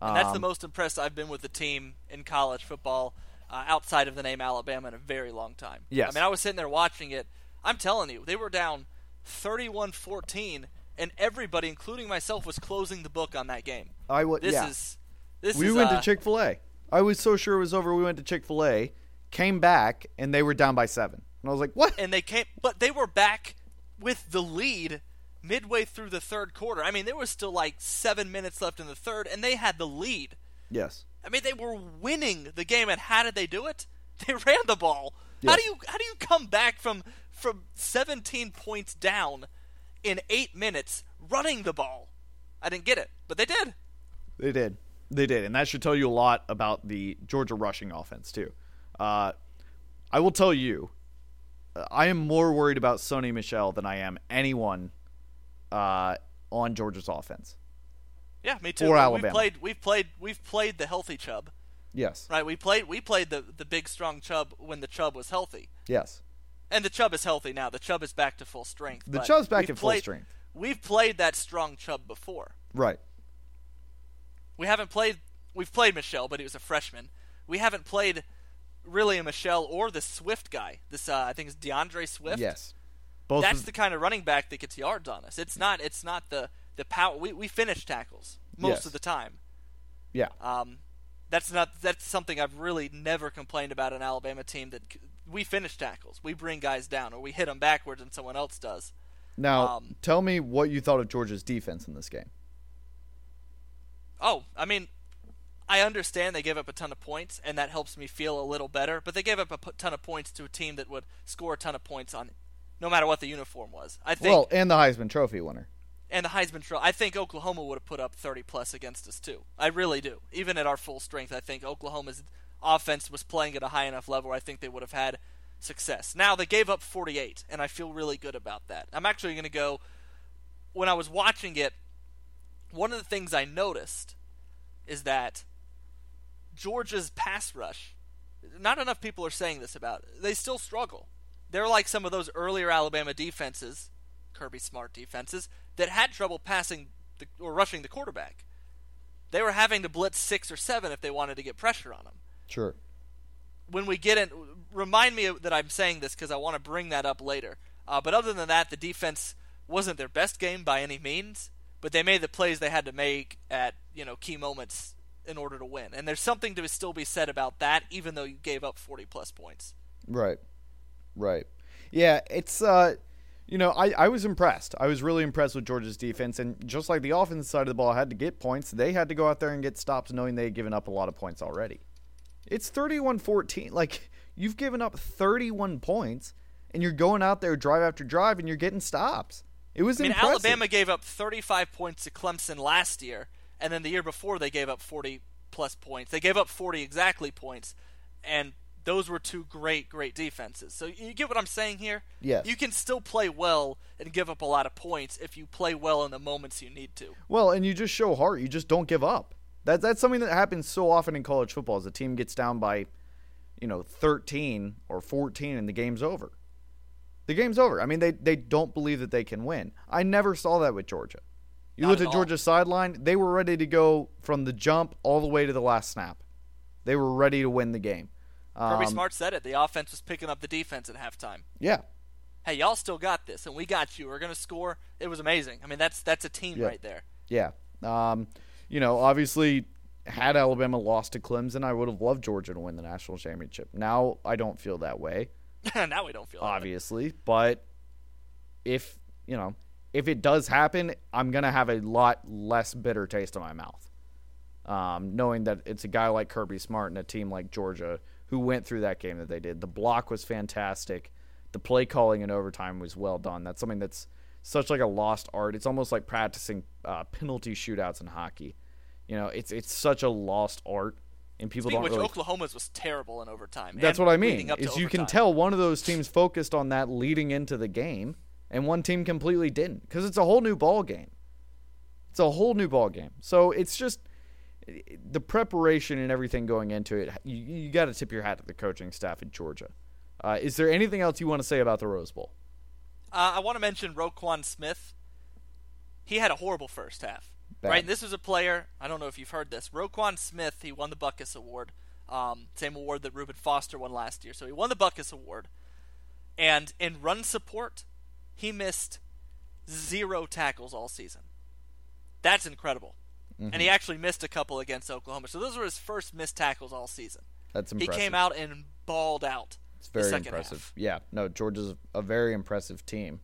And that's the Um, most impressed I've been with the team in college football uh, outside of the name Alabama in a very long time. Yes. I mean, I was sitting there watching it. I'm telling you, they were down 31-14, and everybody, including myself, was closing the book on that game. I would. This yeah. is this we is went uh, to Chick Fil A. I was so sure it was over. We went to Chick Fil A, came back, and they were down by seven. And I was like, "What?" and they came, but they were back with the lead midway through the third quarter. I mean, there was still like seven minutes left in the third, and they had the lead. yes. I mean, they were winning the game, and how did they do it? [LAUGHS] They ran the ball. How do you how do you come back from from 17 points down in eight minutes running the ball? I didn't get it, but they did. They did. They did, and that should tell you a lot about the Georgia rushing offense too. Uh, I will tell you, I am more worried about Sony Michel than I am anyone uh, on Georgia's offense. Yeah, me too. Or We- Alabama. We've played we've played we've played the healthy Chubb, Yes. right? We played we played the the big strong Chubb when the Chubb was healthy. Yes. And the Chubb is healthy now. The Chubb is back to full strength. The Chubb's back we've at full strength. We've played that strong Chubb before. Right. We haven't played. We've played Michel, but he was a freshman. We haven't played really a Michel or the Swift guy. This uh, I think is D'Andre Swift. Yes. Both. That's of- the kind of running back that gets yards on us. It's not. It's not the the power. We we finish tackles most Yes. of the time. yeah. Um, that's not. That's something I've really never complained about an Alabama team that we finish tackles. We bring guys down or we hit them backwards and someone else does. Now, um, tell me what you thought of Georgia's defense in this game. Oh, I mean, I understand they gave up a ton of points, and that helps me feel a little better. But they gave up a p- ton of points to a team that would score a ton of points on, no matter what the uniform was. I think, Well, and the Heisman Trophy winner. and the Heisman Trophy. I think Oklahoma would have put up 30 plus against us too. I really do. Even at our full strength, I think Oklahoma's offense was playing at a high enough level. Where I think they would have had success. Now they gave up 48, and I feel really good about that. I'm actually going to go. When I was watching it, one of the things I noticed is that Georgia's pass rush. Not enough people are saying this about. It. They still struggle. They're like some of those earlier Alabama defenses, Kirby Smart defenses, that had trouble passing the, or rushing the quarterback. They were having to blitz six or seven if they wanted to get pressure on them. Sure. When we get in, remind me that I'm saying this because I want to bring that up later. Uh, but other than that, the defense wasn't their best game by any means, but they made the plays they had to make at you know key moments in order to win. And there's something to still be said about that, even though you gave up 40 plus points. Right. Right. Yeah, it's uh you know, I, I was impressed. I was really impressed with Georgia's defense and just like the offensive side of the ball had to get points, they had to go out there and get stops knowing they had given up a lot of points already. It's 31-14. Like you've given up 31 points and you're going out there drive after drive and you're getting stops. It was I mean, impressive. Alabama gave up 35 points to Clemson last year, and then the year before they gave up 40 plus points. They gave up 40 exactly points, and those were two great, great defenses. So you get what I'm saying here? Yes. You can still play well and give up a lot of points if you play well in the moments you need to. Well, and you just show heart. You just don't give up. That that's something that happens so often in college football. As a team gets down by, you know, thirteen or fourteen, and the game's over. The game's over. I mean, they they don't believe that they can win. I never saw that with Georgia. You Not looked at at. Georgia's sideline; they were ready to go from the jump all the way to the last snap. They were ready to win the game. Kirby Um, Smart said it. The offense was picking up the defense at halftime. Yeah, Hey, y'all still got this, and we got you. We're gonna score. It was amazing. I mean, that's that's a team Yeah. right there. Yeah. Um, you know, obviously, had Alabama lost to Clemson, I would have loved Georgia to win the national championship. Now I don't feel that way, [LAUGHS] now we don't feel that way. obviously. But if, you know, if it does happen, I'm going to have a lot less bitter taste in my mouth. Um, knowing that it's a guy like Kirby Smart and a team like Georgia who went through that game that they did. The block was fantastic. The play calling in overtime was well done. That's something that's such like a lost art. It's almost like practicing uh, penalty shootouts in hockey. You know, it's it's such a lost art, and people Speaking don't which, really. Oklahoma's was terrible in overtime. That's what I mean. leading up to Is you can tell one of those teams focused on that leading into the game, and one team completely didn't because it's a whole new ball game. It's a whole new ball game. So it's just the preparation and everything going into it. You, you got to tip your hat to the coaching staff at Georgia. Uh, is there anything else you want to say about the Rose Bowl? Uh, I want to mention Roquan Smith. He had a horrible first half. Bad. Right, and this was a player. I don't know if you've heard this. Roquan Smith. He won the Butkus Award, um, same award that Reuben Foster won last year. So he won the Butkus Award, and in run support, he missed zero tackles all season. That's incredible. And he mm-hmm. actually missed a couple against Oklahoma. So those were his first missed tackles all season. That's impressive. He came out and balled out. It's very impressive. half. Yeah, no, Georgia's a very impressive team.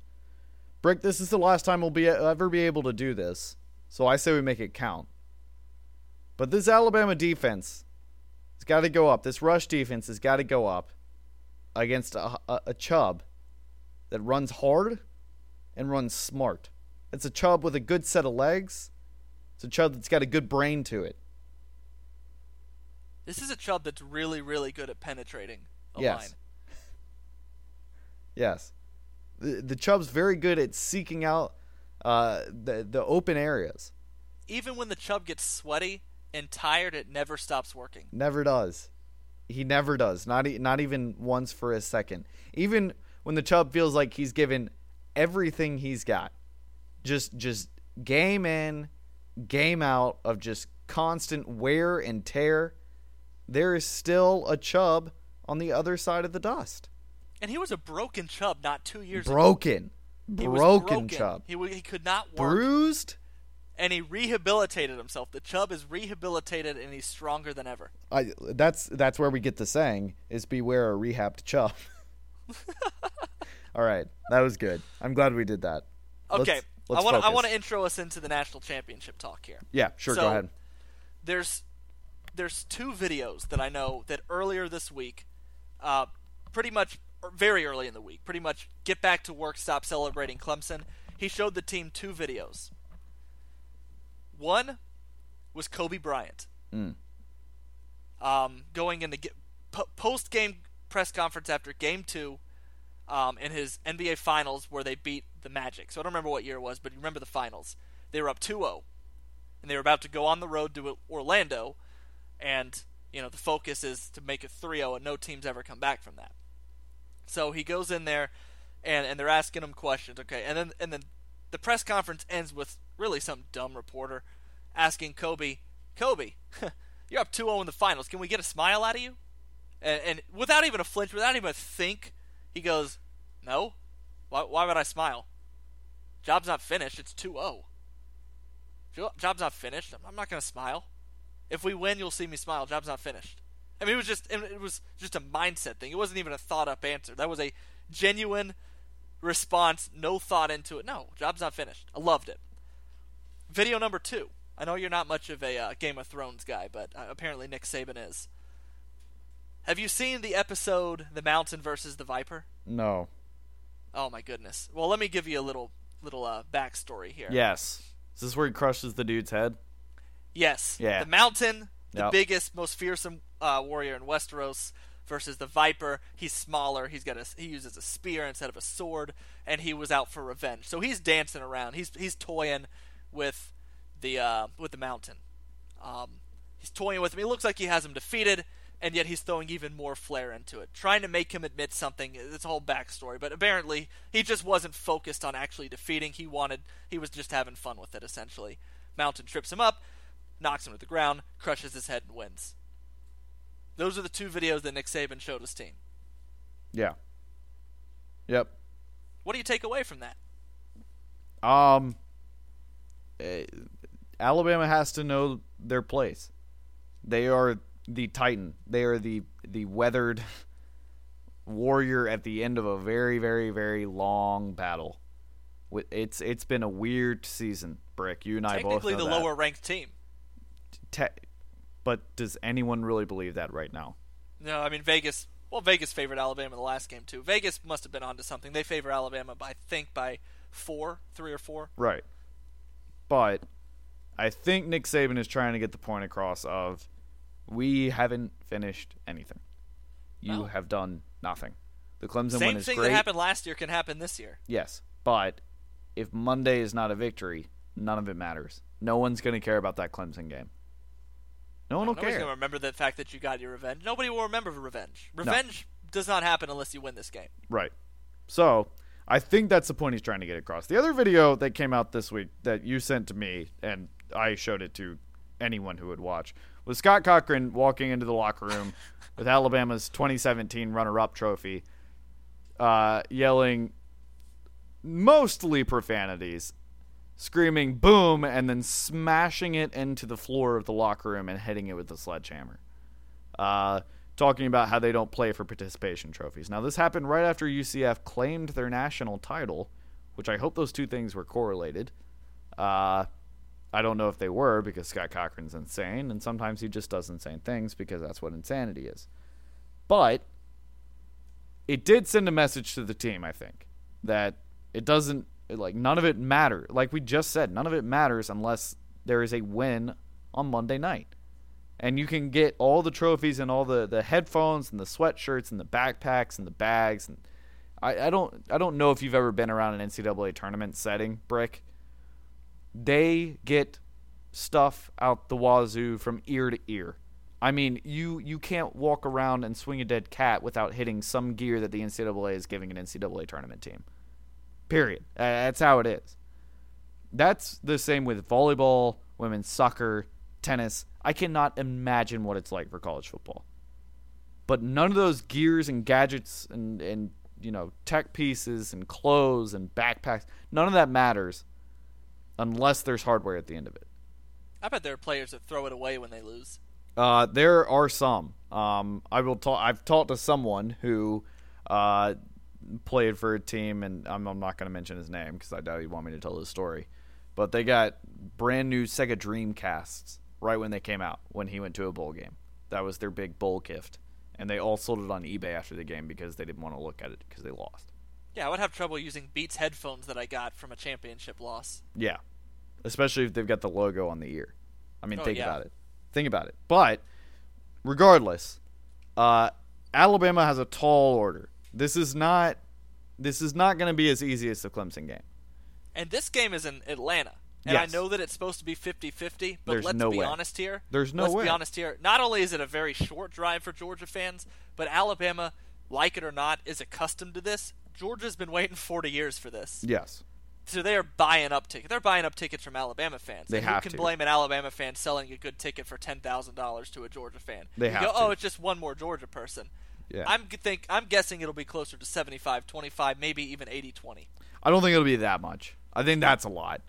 Brick, this is the last time we'll be ever be able to do this, so I say we make it count. But this Alabama defense has got to go up. This rush defense has got to go up against a, a, a Chubb that runs hard and runs smart. It's a Chubb with a good set of legs. It's a Chubb that's got a good brain to it. This is a Chubb that's really, really good at penetrating a Yes. line. Yes. The, the Chubb's very good at seeking out uh, the the open areas. Even when the Chubb gets sweaty and tired, it never stops working. Never does. He never does. Not e- not even once for a second. Even when the Chubb feels like he's given everything he's got. Just just game in, game out of just constant wear and tear. There is still a Chubb on the other side of the dust. And he was a broken Chubb not two years ago. Broken. He was Broken, Chubb. He, w- he could not work. Bruised. and he rehabilitated himself. The Chubb is rehabilitated and he's stronger than ever. I that's that's where we get the saying is beware a rehabbed chub. [LAUGHS] All right, that was good. I'm glad we did that. Let's- Okay, let's I want to I want to intro us into the national championship talk here. Yeah, sure. So- go ahead. There's there's two videos that I know that earlier this week, uh, pretty much very early in the week, pretty much get back to work, stop celebrating Clemson. He showed the team two videos. One was Kobe Bryant. Mm. Um, going into post game press conference after game two um, in his NBA finals where they beat the Magic. So I don't remember what year it was, but you remember the finals. They were up 2 0, and they were about to go on the road to Orlando, and, you know, the focus is to make it 3 0, and no team's ever come back from that. So he goes in there, and, and they're asking him questions, okay? And then, and then the press conference ends with really some dumb reporter asking Kobe, Kobe, [LAUGHS] you're up 2 0 in the finals. Can we get a smile out of you? And, and without even a flinch, without even a think, he goes, No. Why, why would I smile? Job's not finished. It's 2 0. Job's not finished. I'm- not going to smile. If we win, you'll see me smile. Job's not finished. I mean, it was just it was just a mindset thing. It wasn't even a thought up answer. That was a genuine response, no thought into it. No, job's not finished. I loved it. Video number two. I know you're not much of a uh, Game of Thrones guy, but uh, apparently Nick Saban is. Have you seen the episode "The Mountain versus the Viper"? No. Oh my goodness. Well, let me give you a little little uh, backstory here. Yes. Is this where he crushes the dude's head? Yes. Yeah. The Mountain, the Yep. biggest, most fearsome uh, warrior in Westeros, versus the Viper. He's smaller. He's got a he uses a spear instead of a sword, and he was out for revenge. So he's dancing around. He's he's toying with the uh, with the Mountain. Um, he's toying with him. He looks like he has him defeated, and yet he's throwing even more flair into it, trying to make him admit something. It's a whole backstory, but apparently he just wasn't focused on actually defeating. He wanted, he was just having fun with it. Essentially, Mountain trips him up, knocks him to the ground, crushes his head, and wins. Those are the two videos that Nick Saban showed his team. Yeah. Yep. What do you take away from that? Um. eh, Alabama has to know their place. They are the Titan. They are the the weathered [LAUGHS] warrior at the end of a very very very long battle. It's it's been a weird season, Brick. You and I both Technically, the that. lower ranked team. Te- but does anyone really believe that right now? No, I mean Vegas. Well, Vegas favored Alabama in the last game too. Vegas must have been onto something. They favor Alabama by I think by four, three or four. Right. But I think Nick Saban is trying to get the point across of we haven't finished anything. You No. have done nothing. The Clemson Same win is thing great. that happened last year can happen this year. Yes, but if Monday is not a victory, none of it matters. No one's going to care about that Clemson game. No one will Nobody's care. gonna remember the fact that you got your revenge. Nobody will remember revenge. Revenge does not happen unless you win this game. Right. So, I think that's the point he's trying to get across. The other video that came out this week that you sent to me and I showed it to anyone who would watch was Scott Cochran walking into the locker room with Alabama's 2017 runner-up trophy, uh, yelling mostly profanities, screaming "boom" and then smashing it into the floor of the locker room and hitting it with a sledgehammer. Uh, talking about how they don't play for participation trophies. Now, this happened right after UCF claimed their national title, which I hope those two things were correlated. Uh, I don't know if they were because Scott Cochran's insane, and sometimes he just does insane things because that's what insanity is. But it did send a message to the team, I think, that it doesn't like none of it matter. Like we just said, none of it matters unless there is a win on Monday night and you can get all the trophies and all the, the headphones and the sweatshirts and the backpacks and the bags and I, I don't I don't know if you've ever been around an NCAA tournament setting, Brick. They get stuff out the wazoo from ear to ear. I mean, you you can't walk around and swing a dead cat without hitting some gear that the NCAA is giving an NCAA tournament team. Period. Uh, that's how it is. That's the same with volleyball, women's soccer, tennis. I cannot imagine what it's like for college football. But none of those gears and gadgets and, and you know tech pieces and clothes and backpacks, none of that matters unless there's hardware at the end of it. I bet there are players that throw it away when they lose. Uh, there are some. Um, I will talk. I've talked to someone who uh, played for a team, and I'm, I'm not going to mention his name because I doubt he'd want me to tell his story. But they got brand new Sega Dreamcasts right when they came out when he went to a bowl game. That was their big bowl gift, and they all sold it on eBay after the game because they didn't want to look at it because they lost. Yeah, I would have trouble using Beats headphones that I got from a championship loss. Yeah, especially if they've got the logo on the ear. I mean, Oh, think yeah. about it. Think about it. But regardless, uh, Alabama has a tall order. This is not. This is not going to be as easy as the Clemson game. And this game is in Atlanta. And Yes. I know that it's supposed to be 50-50, but There's let's no be way. honest here. There's no let's way. be honest here. Not only is it a very short drive for Georgia fans, but Alabama, like it or not, is accustomed to this. Georgia's been waiting 40 years for this. Yes. So they are buying up tickets. They're buying up tickets from Alabama fans. They and have who can to. blame an Alabama fan selling a good ticket for ten thousand dollars to a Georgia fan? They you have go, to. oh, it's just one more Georgia person. Yeah. I'm think I'm guessing it'll be closer to 75-25, maybe even 80-20. I don't think it'll be that much. I think that's a lot.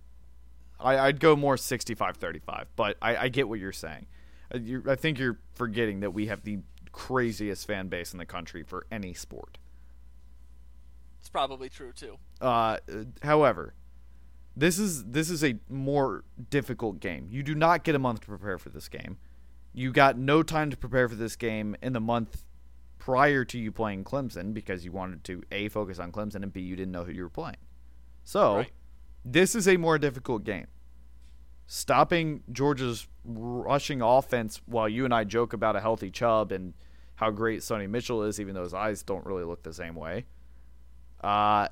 I, I'd go more 65-35, but I, I get what you're saying. Uh, you I think you're forgetting that we have the craziest fan base in the country for any sport. It's probably true too. Uh, however, this is this is a more difficult game. You do not get a month to prepare for this game. You got no time to prepare for this game in the month prior to you playing Clemson because you wanted to a focus on Clemson and b you didn't know who you were playing. So, Right. this is a more difficult game. Stopping Georgia's rushing offense while you and I joke about a healthy Chubb and how great Sonny Mitchell is, even though his eyes don't really look the same way. Uh,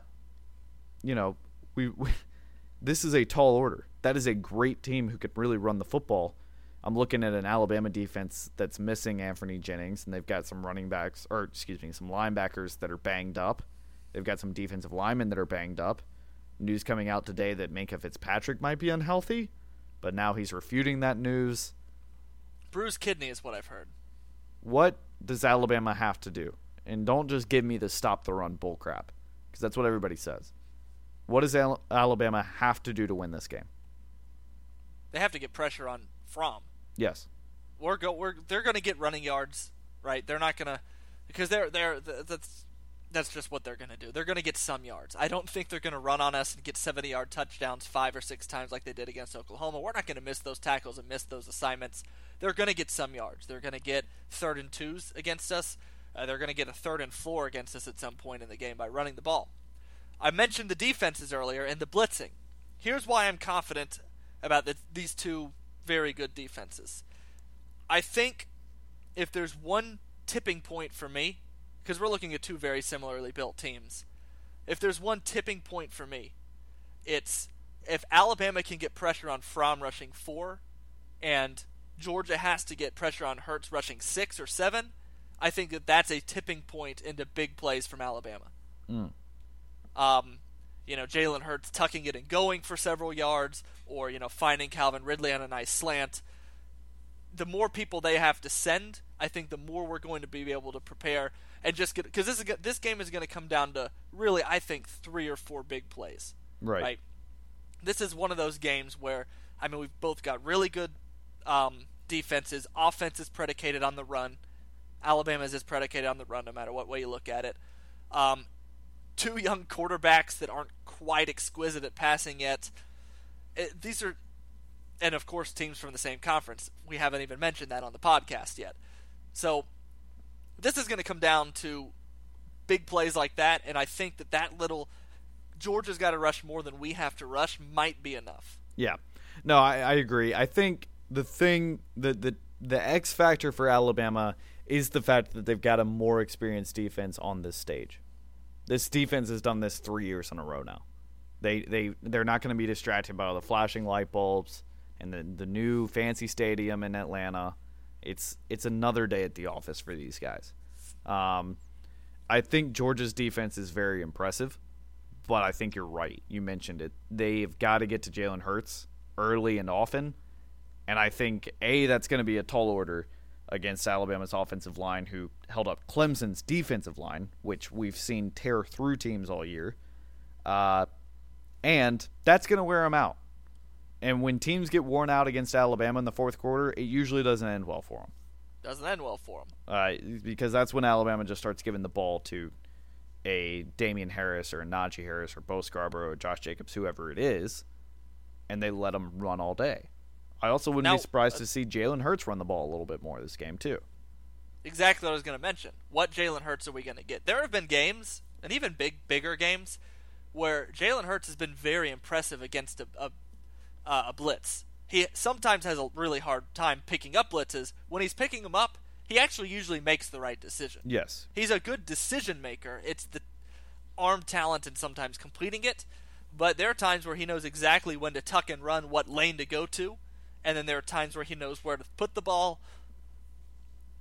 you know, we, we [LAUGHS] this is a tall order. That is a great team who could really run the football. I'm looking at an Alabama defense that's missing Anfernee Jennings, and they've got some running backs, or excuse me, some linebackers that are banged up. They've got some defensive linemen that are banged up. News coming out today that Minkah Fitzpatrick might be unhealthy, but now he's refuting that news. Bruised kidney is what I've heard. What does Alabama have to do? And don't just give me the stop the run bullcrap, because that's what everybody says. What does Al- Alabama have to do to win this game? They have to get pressure on Fromm. Yes. We're go we're they're going to get running yards, right? They're not going to because they're they're that's that's just what they're going to do. They're going to get some yards. I don't think they're going to run on us and get 70-yard touchdowns 5 or 6 times like they did against Oklahoma. We're not going to miss those tackles and miss those assignments. They're going to get some yards. They're going to get third and twos against us. Uh, they're going to get a third and four against us at some point in the game by running the ball. I mentioned the defenses earlier and the blitzing. Here's why I'm confident about the, these two very good defenses. I think if there's one tipping point for me, because we're looking at two very similarly built teams, if there's one tipping point for me, it's if Alabama can get pressure on Fromm rushing four, and Georgia has to get pressure on Hurts rushing six or seven. I think that that's a tipping point into big plays from Alabama. Um, you know, Jalen Hurts tucking it and going for several yards, or you know, finding Calvin Ridley on a nice slant. The more people they have to send, I think the more we're going to be able to prepare and just get because this is this game is going to come down to really, I think, three or four big plays. Right. Right. This is one of those games where I mean we've both got really good um, defenses. Offense is predicated on the run. Alabama's is predicated on the run, no matter what way you look at it. Um, two young quarterbacks that aren't quite exquisite at passing yet. It, these are, and of course, teams from the same conference. We haven't even mentioned that on the podcast yet. So, this is going to come down to big plays like that, and I think that that little Georgia's got to rush more than we have to rush might be enough. Yeah. No, I, I agree. I think the thing the the the X factor for Alabama is the fact that they've got a more experienced defense on this stage. This defense has done this three years in a row now. They they they're not going to be distracted by all the flashing light bulbs and the the new fancy stadium in Atlanta. It's it's another day at the office for these guys. Um, I think Georgia's defense is very impressive, but I think you're right. You mentioned it. They've got to get to Jalen Hurts early and often, and I think a that's going to be a tall order against Alabama's offensive line, who held up Clemson's defensive line, which we've seen tear through teams all year. Uh, and that's going to wear them out. And when teams get worn out against Alabama in the fourth quarter, it usually doesn't end well for them. Doesn't end well for them. Uh, because that's when Alabama just starts giving the ball to a Damien Harris or a Najee Harris or Bo Scarborough or Josh Jacobs, whoever it is, and they let them run all day. I also wouldn't Now- be surprised to see Jalen Hurts run the ball a little bit more this game too. exactly what I was going to mention. What Jalen Hurts are we going to get? There have been games, and even big, bigger games, where Jalen Hurts has been very impressive against a, a, uh, a blitz. He sometimes has a really hard time picking up blitzes. When he's picking them up, he actually usually makes the right decision. Yes. He's a good decision maker. It's the arm talent and sometimes completing it. But there are times where he knows exactly when to tuck and run, what lane to go to, and then there are times where he knows where to put the ball.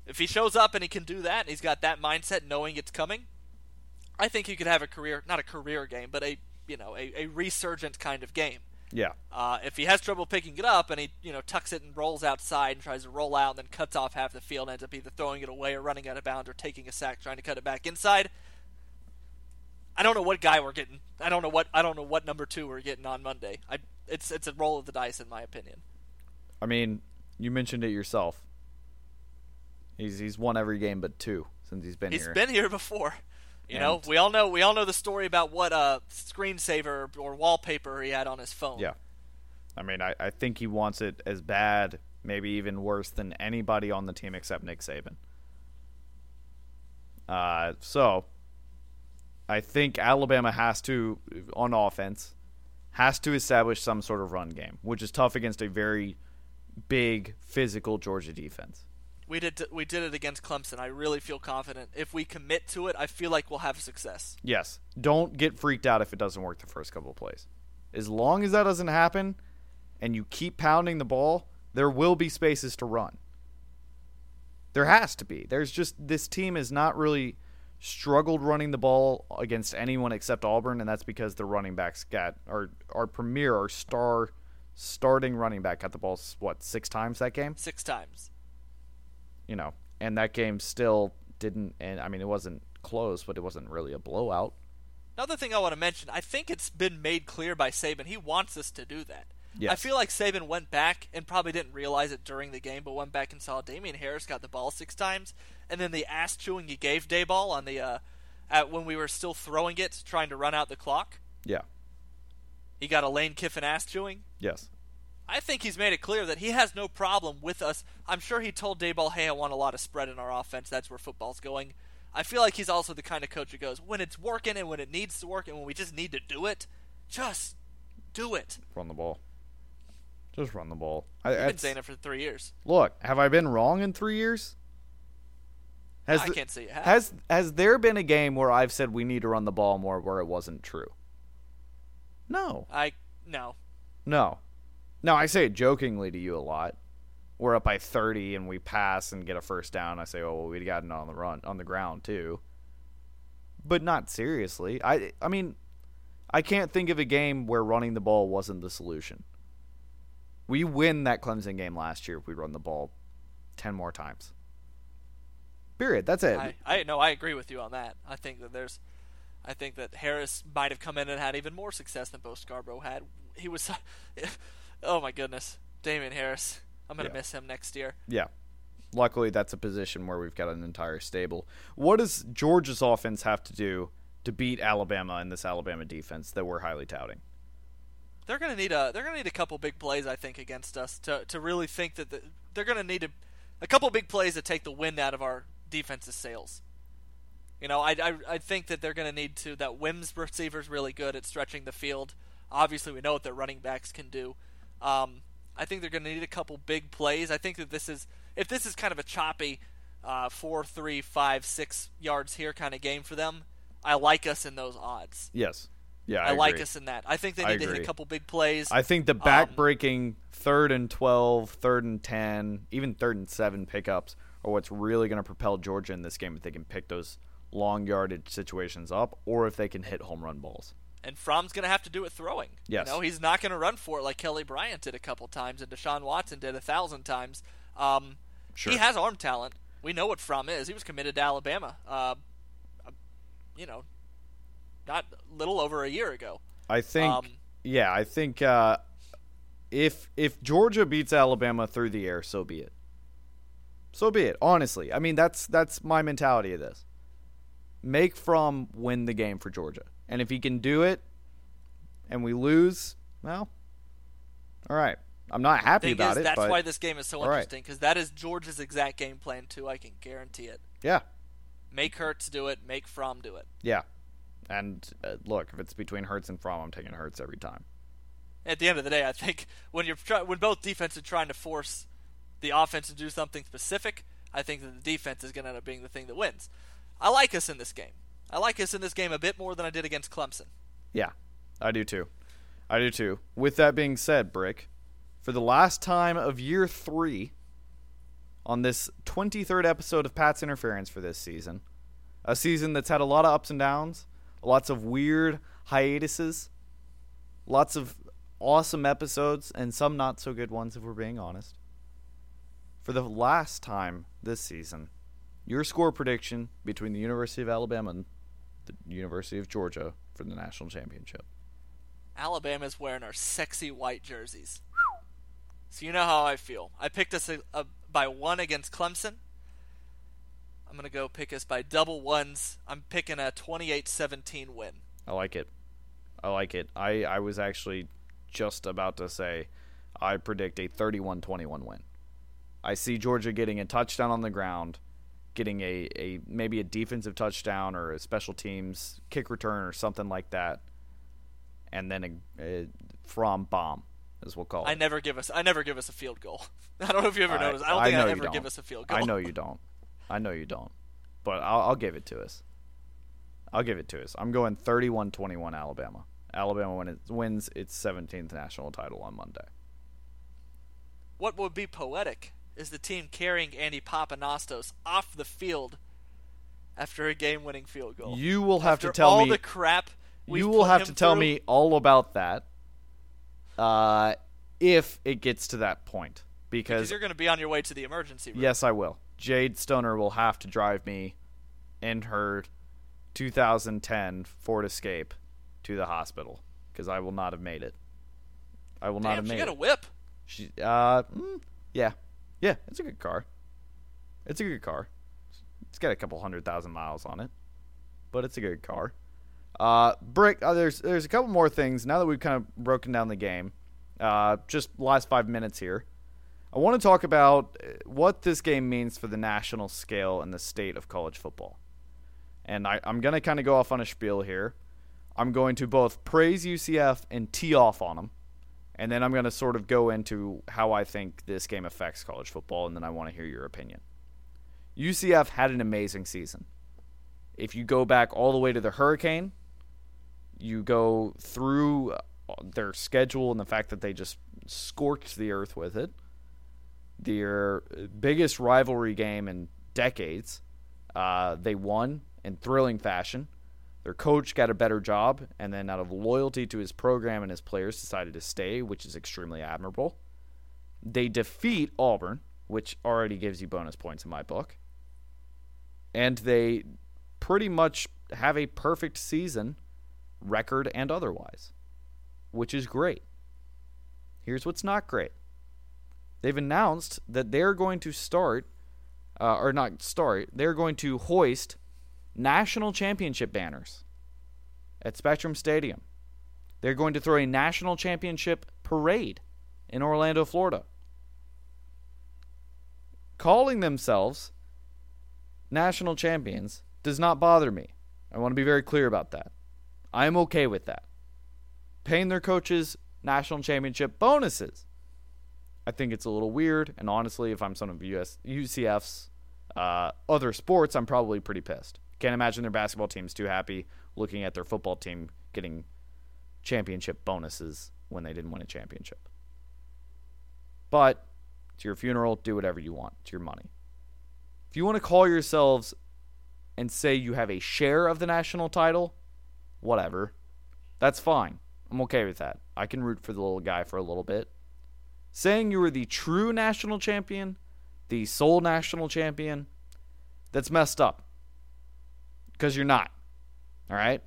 If he shows up and he can do that, and he's got that mindset, knowing it's coming, I think he could have a career, not a career game, but a you know a, a resurgent kind of game. Yeah. Uh, if he has trouble picking it up and he you know tucks it and rolls outside and tries to roll out and then cuts off half the field, ends up either throwing it away or running out of bounds or taking a sack trying to cut it back inside. I don't know what guy we're getting. I don't know what I don't know what number two we're getting on Monday. I it's it's a roll of the dice in my opinion. I mean, you mentioned it yourself. He's he's won every game but two since he's been He's here. He's been here before. You know, we all know we all know the story about what uh screensaver or wallpaper he had on his phone. Yeah. I mean, I, I think he wants it as bad, maybe even worse than anybody on the team except Nick Saban. Uh, so, I think Alabama has to, on offense, has to establish some sort of run game, which is tough against a very big, physical Georgia defense. We did we did it against Clemson. I really feel confident. If we commit to it, I feel like we'll have success. Yes. Don't get freaked out if it doesn't work the first couple of plays. As long as that doesn't happen and you keep pounding the ball, there will be spaces to run. There has to be. There's just this team has not really struggled running the ball against anyone except Auburn, and that's because the running backs got our our premier, our star starting running back got the ball what six times that game, Six times. you know, and that game still didn't. And I mean, it wasn't close, but it wasn't really a blowout. Another thing I want to mention, I think it's been made clear by Saban he wants us to do that. Yes. I feel like Saban went back and probably didn't realize it during the game, but went back and saw Damien Harris got the ball six times, and then the ass chewing he gave Daboll on the uh, at when we were still throwing it, trying to run out the clock. Yeah. He got a Lane Kiffin ass chewing. Yes. I think he's made it clear that he has no problem with us. I'm sure he told Daboll, "Hey, I want a lot of spread in our offense. That's where football's going." I feel like he's also the kind of coach who goes, "When it's working and when it needs to work and when we just need to do it, just do it." Run the ball. Just run the ball. I, I've been saying it for three years. look, have I been wrong in three years? Has I the- can't say you have. Has has there been a game where I've said we need to run the ball more where it wasn't true? No, I no. no, no. I say it jokingly to you a lot. We're up by thirty and we pass and get a first down. I say, oh, well, we got gotten on the run on the ground too, but not seriously. I I mean, I can't think of a game where running the ball wasn't the solution. We win that Clemson game last year if we run the ball 10 more times. Period. That's it. I, I no, I agree with you on that. I think that there's, I think that Harris might have come in and had even more success than Bo Scarborough had. He was, [LAUGHS] oh my goodness, Damien Harris. I'm gonna Yeah. miss him next year. Yeah. Luckily, that's a position where we've got an entire stable. What does Georgia's offense have to do to beat Alabama in this Alabama defense that we're highly touting? They're gonna need a they're gonna need a couple big plays I think against us to to really think that the, they're gonna need a, a couple big plays to take the wind out of our defense's sails. You know, I, I, I think that they're going to need to. That Wims receiver's really good at stretching the field. Obviously, we know what their running backs can do. Um, I think they're going to need a couple big plays. I think that this is if this is kind of a choppy uh, four, three, five, six yards here kind of game for them. I like us in those odds. Yes. Yeah, I, I, like us in that. I think they need to hit a couple big plays. I think the back-breaking third and 12, third and 10, even third and 7 pickups are what's really going to propel Georgia in this game if they can pick those long yardage situations up or if they can hit home run balls. and Fromm's going to have to do it throwing. Yes. You know, he's not going to run for it like Kelly Bryant did a couple times and Deshaun Watson did a thousand times. Um, Sure. He has arm talent. We know what Fromm is. He was committed to Alabama. Uh, you know, not little over a year ago. I think Um, yeah, I think uh, if if Georgia beats Alabama through the air, so be it. So be it. Honestly, I mean that's that's my mentality of this. Make Fromm win the game for Georgia, and if he can do it, and we lose, well, all right. I'm not happy about is, it. that's but why this game is so interesting because that is Georgia's exact game plan too. I can guarantee it. yeah, Make Hurts do it. Make Fromm do it. yeah. And uh, look, if it's between Hurts and Fromm, I'm taking Hurts every time. at the end of the day, I think when you're try- when both defenses are trying to force the offense to do something specific, I think that the defense is going to end up being the thing that wins. I like us in this game. I like us in this game a bit more than I did against Clemson. Yeah, I do too. I do too. With that being said, Brick, for the last time of year three, on this 23rd episode of Pat's Interference for this season, a season that's had a lot of ups and downs, lots of weird hiatuses, lots of awesome episodes, and some not so good ones, if we're being honest. For the last time this season, your score prediction between the University of Alabama and the University of Georgia for the national championship. Alabama's wearing our sexy white jerseys. So you know how I feel. I picked us a, a, by one against Clemson. I'm going to go pick us by double ones. I'm picking a 28-17 win. I like it. I like it. I, I was actually just about to say I predict a 31 21 win. I see Georgia getting a touchdown on the ground, getting a, a maybe a defensive touchdown or a special teams kick return or something like that, and then a, a Fromm bomb, as we'll call it. I never give us I never give us a field goal. [LAUGHS] I don't know if you ever I- noticed. I don't think know I, ever give us a field goal. I know you don't. I know you don't. But I'll, I'll give it to us. I'll give it to us. I'm going 31 21 Alabama. Alabama when it wins its 17th national title on Monday. What would be poetic is the team carrying Andy Pappanastos off the field after a game-winning field goal. You will have after to tell all me. All the crap you will have to tell through. me all about that. Uh, if it gets to that point, because because you're going to be on your way to the emergency room. yes, I will. Jade Stoner will have to drive me in her 2010 Ford Escape to the hospital because I will not have made it. I will not have made. Damn, she got it. a whip. She, uh, mm, yeah, yeah, it's a good car. It's a good car. It's got a couple hundred thousand miles on it, but it's a good car. Uh, Brick, uh, there's there's a couple more things now that we've kind of broken down the game. Uh, just last five minutes here. I want to talk about uh, what this game means for the national scale and the state of college football. And I, I'm going to kind of go off on a spiel here. I'm going to both praise UCF and tee off on them. And then I'm going to sort of go into how I think this game affects college football, and then I want to hear your opinion. UCF had an amazing season. If you go back all the way to the Hurricane, you go through uh, their schedule and the fact that they just scorched the earth with it. Their biggest rivalry game in decades, uh, they won in thrilling fashion. Their coach got a better job, and then out of loyalty to his program and his players, decided to stay, which is extremely admirable. They defeat Auburn, which already gives you bonus points in my book. And they pretty much have a perfect season, record and otherwise, which is great. Here's what's not great they've announced that they're going to start, uh, or not start, they're going to hoist national championship banners at Spectrum Stadium. They're going to throw a national championship parade in Orlando, Florida. Calling themselves national champions does not bother me. I want to be very clear about that. I am okay with that. Paying their coaches national championship bonuses. I think it's a little weird, and honestly, if I'm some of US, UCF's uh, other sports, I'm probably pretty pissed. Can't imagine their basketball team's too happy looking at their football team getting championship bonuses when they didn't win a championship. But it's your funeral, do whatever you want. It's your money. If you want to call yourselves and say you have a share of the national title, whatever. That's fine. I'm okay with that. I can root for the little guy for a little bit. Saying you were the true national champion, the sole national champion, that's messed up. Because you're not. All right?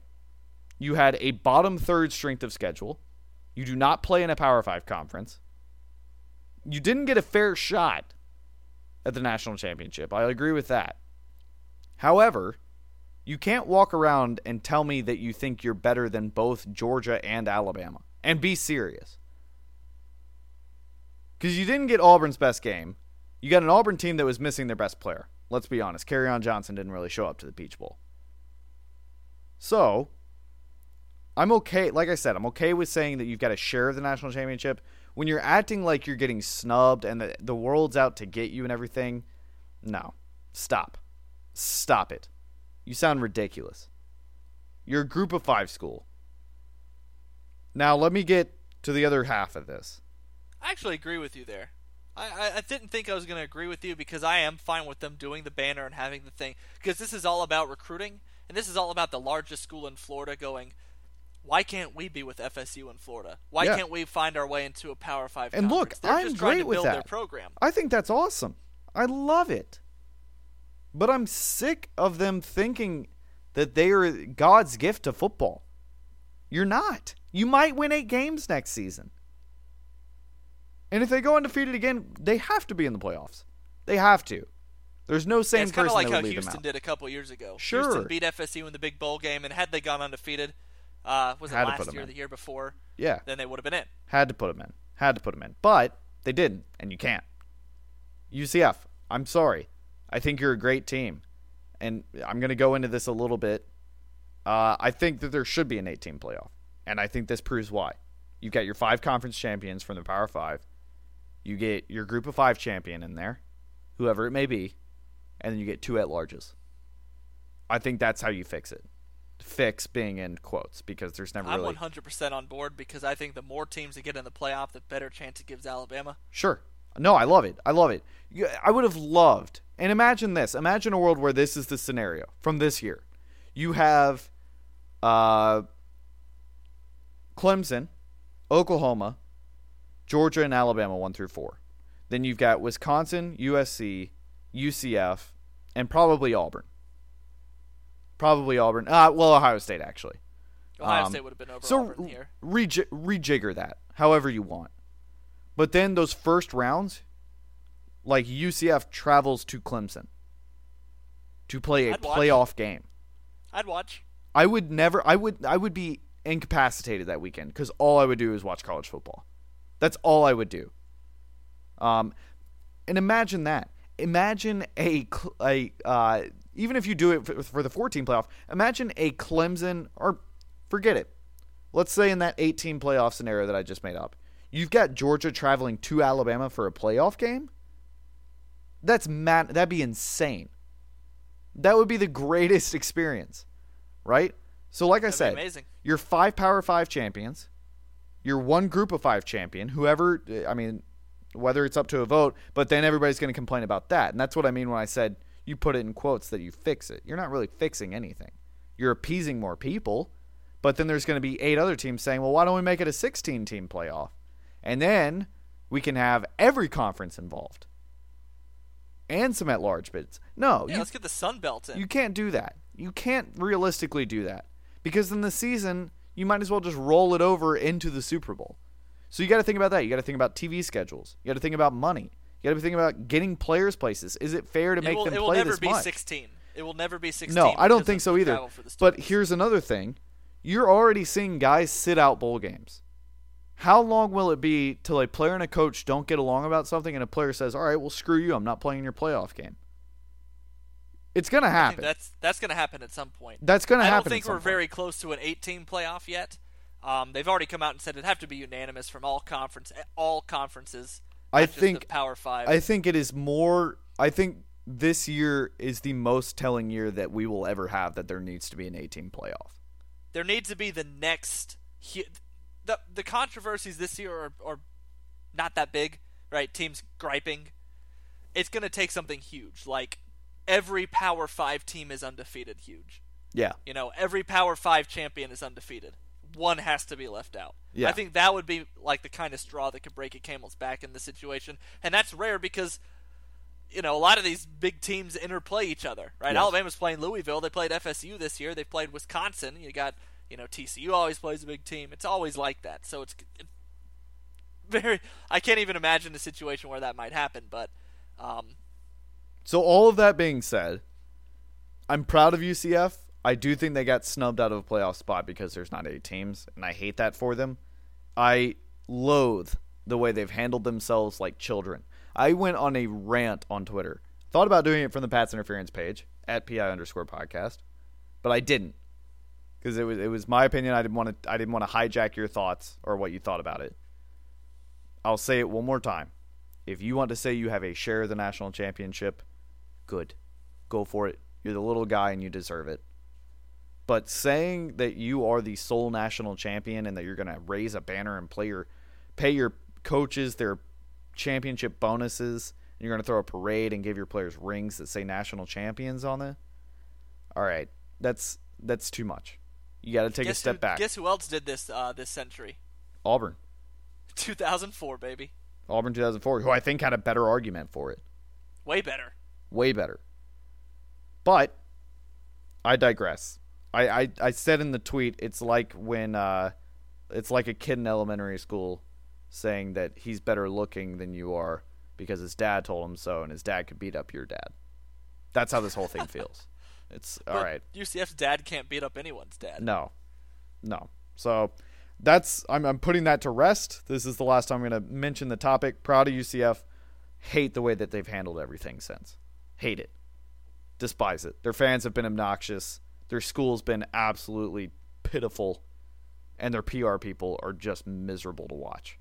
You had a bottom third strength of schedule. You do not play in a Power 5 conference. You didn't get a fair shot at the national championship. I agree with that. However, you can't walk around and tell me that you think you're better than both Georgia and Alabama and be serious. Because you didn't get Auburn's best game. You got an Auburn team that was missing their best player. Let's be honest. Kerryon Johnson didn't really show up to the Peach Bowl. So, I'm okay. Like I said, I'm okay with saying that you've got a share of the national championship. When you're acting like you're getting snubbed and the, the world's out to get you and everything, no. Stop. Stop it. You sound ridiculous. You're a group of five school. Now, let me get to the other half of this. I actually agree with you there. I, I, I didn't think I was going to agree with you because I am fine with them doing the banner and having the thing. Because this is all about recruiting, and this is all about the largest school in Florida going, why can't we be with FSU in Florida? Why Yeah. can't we find our way into a Power Five? And look, conference? They're I'm just trying great to with build their that. program. I think that's awesome. I love it. But I'm sick of them thinking that they are God's gift to football. You're not. You might win eight games next season. And if they go undefeated again, they have to be in the playoffs. They have to. There's no same sane it's kind of like how would leave them Houston did a couple years ago. Sure. Houston beat FSU in the big bowl game, and had they gone undefeated, uh, was it Had last year, the year before? Yeah. Then they would have been in. Had to put them in. Had to put them in. But they didn't, and you can't. UCF, I'm sorry. I think you're a great team. And I'm going to go into this a little bit. Uh, I think that there should be an eight team playoff. And I think this proves why. You've got your five conference champions from the Power Five. You get your group of five champion in there, whoever it may be. And then you get two at larges. I think that's how you fix it. Fix being in quotes because there's never I'm really. 100% on board because I think the more teams that get in the playoff, the better chance it gives Alabama. Sure. No, I love it. I love it. I would have loved. And imagine this. Imagine a world where this is the scenario from this year. You have uh, Clemson, Oklahoma, Georgia, and Alabama one through four. Then you've got Wisconsin, USC, UCF, and probably Auburn. Probably Auburn. Uh, well, Ohio State actually. Ohio Um, State would have been over so Auburn here. rej- rejigger that however you want. But then those first rounds, like UCF travels to Clemson to play a I'd watch. playoff game. I'd watch. I would never. I would. I would be incapacitated that weekend because all I would do is watch college football. That's all I would do. Um, and imagine that. Imagine a a uh, even if you do it for, for the 14 playoff. Imagine a Clemson or forget it. Let's say in that 18 playoff scenario that I just made up, you've got Georgia traveling to Alabama for a playoff game. That's mad. That'd be insane. That would be the greatest [LAUGHS] experience, right? So, like I That'd said, amazing. you're five Power Five champions. You're one Group of Five champion. Whoever, I mean, whether it's up to a vote, but then everybody's going to complain about that, and that's what I mean when I said you put it in quotes that you fix it. You're not really fixing anything. you're appeasing more people. But then there's going to be eight other teams saying, well, why don't we make it a 16 team playoff? And then we can have every conference involved and some at large bids. No, Yeah, you, let's get the Sun Belt in. you can't do that. You can't realistically do that because in the season, you might as well just roll it over into the Super Bowl. So you got to think about that. You got to think about TV schedules. You got to think about money. You got to be thinking about getting players places. Is it fair to it make will, them it will never be much? 16. It will never be 16. No, I don't think so either. travel for the But here's another thing. You're already seeing guys sit out bowl games. How long will it be till a player and a coach don't get along about something and a player says, "All right, well screw you. I'm not playing your playoff game." It's going to happen. that's that's going to happen at some point. That's going to happen. I don't think we're point. very close to an 18 playoff yet. Um, they've already come out and said it'd have to be unanimous from all conference all conferences. I think- Power Five. I think it is more. I think this year is the most telling year that we will ever have that there needs to be an 18 playoff. there needs to be the next. The the controversies this year are, are not that big, right? Teams griping. It's going to take something huge, like every Power Five team is undefeated. Huge. Yeah. You know, every Power Five champion is undefeated. One has to be left out. Yeah. I think that would be like the kind of straw that could break a camel's back in this situation, and that's rare because you know a lot of these big teams interplay each other, right? Yes. Alabama's playing Louisville. They played FSU this year. They played Wisconsin. You got you know TCU always plays a big team. It's always like that. So it's it, [LAUGHS] very. I can't even imagine a situation where that might happen, but. Um, So all of that being said, I'm proud of UCF. I do think they got snubbed out of a playoff spot because there's not eight teams, and I hate that for them. I loathe the way they've handled themselves like children. I went on a rant on Twitter. Thought about doing it from the Pats interference page at pi underscore podcast, but I didn't because it was it was my opinion. I didn't want to I didn't want to hijack your thoughts or what you thought about it. I'll say it one more time. If you want to say you have a share of the national championship, good. Go for it. You're the little guy and you deserve it. But saying that you are the sole national champion and that you're going to raise a banner and play your, pay your coaches their championship bonuses, and you're going to throw a parade and give your players rings that say national champions on it, all right, that's that's too much. You got to take a step who, back. Guess who else did this uh, this century? Auburn, 2004, baby. Auburn 2004, who I think had a better argument for it. Way better. way better. But I digress. I, I, I said in the tweet it's like when uh, it's like a kid in elementary school saying that he's better looking than you are because his dad told him so and his dad could beat up your dad. That's how this whole thing [LAUGHS] feels. It's all But right. UCF's dad can't beat up anyone's dad. No. No. So that's I'm I'm putting that to rest. This is the last time I'm going to mention the topic. Proud of UCF. Hate the way that they've handled everything since. Hate it. Despise it. Their fans have been obnoxious. Their school's been absolutely pitiful. And their PR people are just miserable to watch.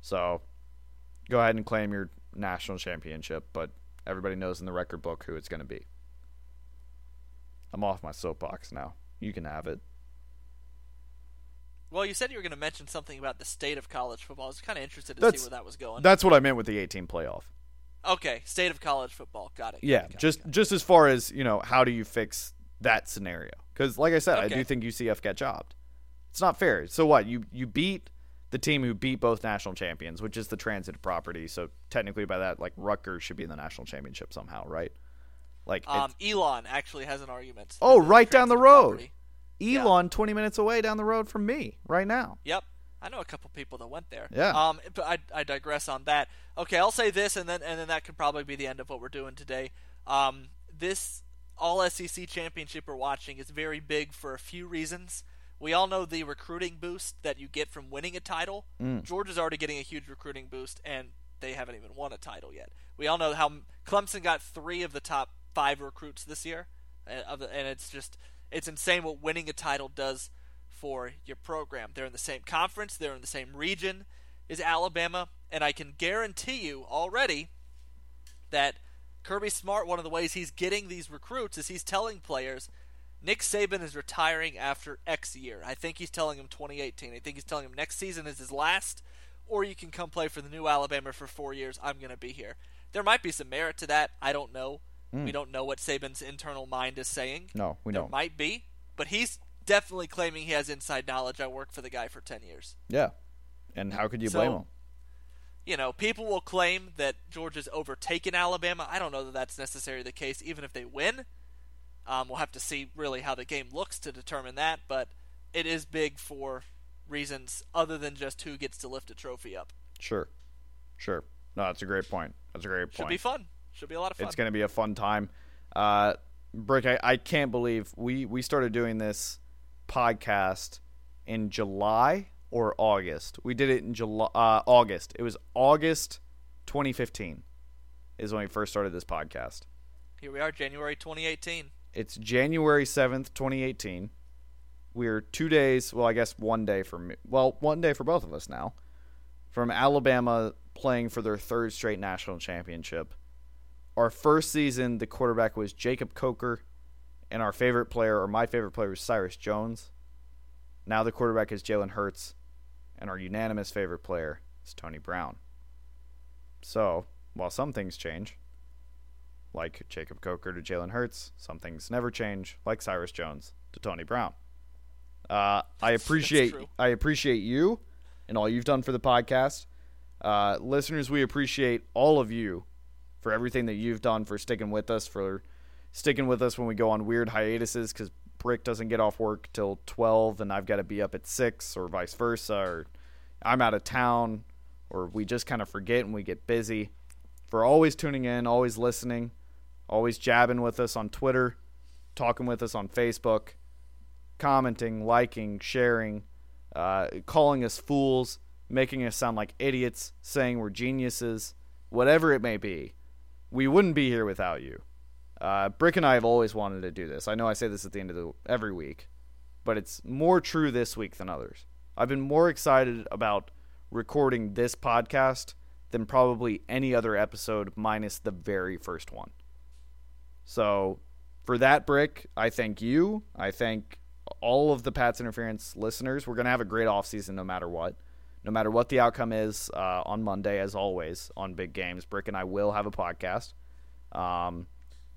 So go ahead and claim your national championship, but everybody knows in the record book who it's going to be. I'm off my soapbox now. You can have it. Well, you said you were going to mention something about the state of college football. I was kind of interested to That's- see where that was going. That's what I meant with the 18 playoff. okay, state of college football. Got it. got Yeah, it, got just it. just as far as you know, how do you fix that scenario? Because, like I said, I do think UCF got jobbed. It's not fair. So what? You you beat the team who beat both national champions, which is the transit property. So technically, by that, like Rutgers should be in the national championship somehow, right? Like Um, Elon actually has an argument. Oh, right down the road. property- Elon, 20 minutes away down the road from me right now. Yep. I know a couple people that went there. Yeah. Um, but I, I digress on that. Okay, I'll say this, and then and then that could probably be the end of what we're doing today. Um, this All SEC championship we're watching is very big for a few reasons. We all know the recruiting boost that you get from winning a title. Mm. Georgia's already getting a huge recruiting boost, and they haven't even won a title yet. We all know how Clemson got three of the top five recruits this year, uh, and it's just it's insane what winning a title does for your program. They're in the same conference, they're in the same region as Alabama, and I can guarantee you already that Kirby Smart, one of the ways he's getting these recruits is he's telling players Nick Saban is retiring after X year. I think he's telling him 2018. I think he's telling him next season is his last, or you can come play for the new Alabama for four years. I'm going to be here. There might be some merit to that. I don't know. We hmm. don't know what Saban's internal mind is saying. No, we there don't. might be. but he's definitely claiming he has inside knowledge. I worked for the guy for 10 years. Yeah. And how could you So- blame him? You know, people will claim that Georgia's overtaken Alabama. I don't know that that's necessarily the case, even if they win. Um, we'll have to see really how the game looks to determine that, but it is big for reasons other than just who gets to lift a trophy up. Sure. Sure. No, that's a great point. That's a great point. Should be fun. Should be a lot of fun. It's going to be a fun time. Uh, Brick, I, I can't believe we, we started doing this podcast in July or August. We did it in July, uh, August. It was August 2015 is when we first started this podcast. Here we are, January 2018. It's January 7th, 2018. We're two days, well, I guess one day for me. Well, one day for both of us now. From Alabama playing for their third straight national championship. Our first season, the quarterback was Jacob Coker, and our favorite player, or my favorite player, was Cyrus Jones. Now the quarterback is Jalen Hurts, and our unanimous favorite player is Tony Brown. So, while some things change, like Jacob Coker to Jalen Hurts. Some things never change, like Cyrus Jones to Tony Brown. Uh, I appreciate. I appreciate you and all you've done for the podcast. Uh, listeners, we appreciate all of you for everything that you've done for sticking with us, for sticking with us when we go on weird hiatuses because Brick doesn't get off work till 12 and I've got to be up at 6 or vice versa, or I'm out of town, or we just kind of forget and we get busy. For always tuning in, always listening, always jabbing with us on Twitter, talking with us on Facebook, commenting, liking, sharing, uh, calling us fools, making us sound like idiots, saying we're geniuses, whatever it may be. We wouldn't be here without you. Uh, Brick and I have always wanted to do this. I know I say this at the end of the, every week, but it's more true this week than others. I've been more excited about recording this podcast than probably any other episode, minus the very first one. So, for that, Brick, I thank you. I thank all of the Pats Interference listeners. We're going to have a great offseason no matter what. No matter what the outcome is uh, on Monday, as always, on big games, Brick and I will have a podcast. Um,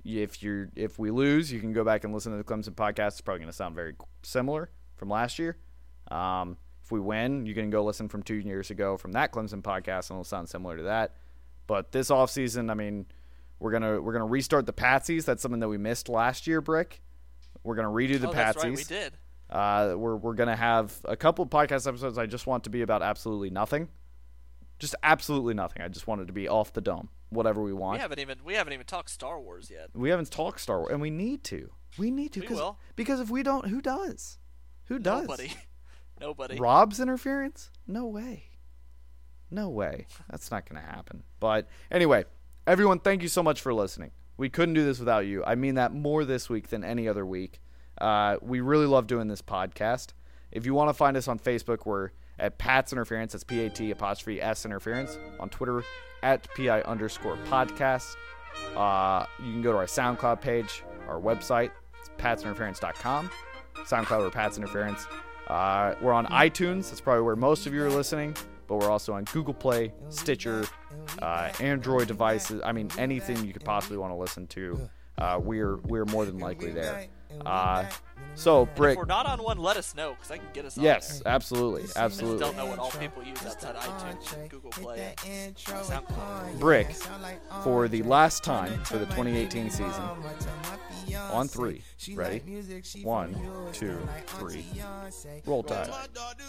if you if we lose, you can go back and listen to the Clemson podcast. It's probably going to sound very similar from last year. Um, if we win, you can go listen from two years ago from that Clemson podcast, and it'll sound similar to that. But this offseason, I mean, we're gonna we're gonna restart the Patsies. That's something that we missed last year, Brick. We're gonna redo the oh, Patsies. right, we did. Uh, we're we're gonna have a couple of podcast episodes. I just want to be about absolutely nothing, just absolutely nothing. I just wanted to be off the dome, whatever we want. We haven't even we haven't even talked Star Wars yet. We haven't talked Star Wars, and we need to. We need to We because will. because if we don't, who does? Who does? Nobody. [LAUGHS] Nobody. Rob's interference? No way. No way. That's not going to happen. But anyway, everyone, thank you so much for listening. We couldn't do this without you. I mean that more this week than any other week. Uh, we really love doing this podcast. If you want to find us on Facebook, we're at Pat's Interference. That's P A T apostrophe S Interference. On Twitter, at PI underscore podcast. Uh, you can go to our SoundCloud page, our website. It's patsinterference.com. SoundCloud or Pat's Interference. Uh, we're on iTunes. That's probably where most of you are listening. But we're also on Google Play, Stitcher, uh, Android devices. I mean, anything you could possibly want to listen to. Uh, we're we're more than likely there. So, If Brick. we're not on one, let us know because I can get us on Yes, there. absolutely, I just absolutely. don't know what all people use outside iTunes, and Google Play, and SoundCloud. Brick for the last time for the 2018 season. On three. Ready? One, two, three. Roll Tide. My daughter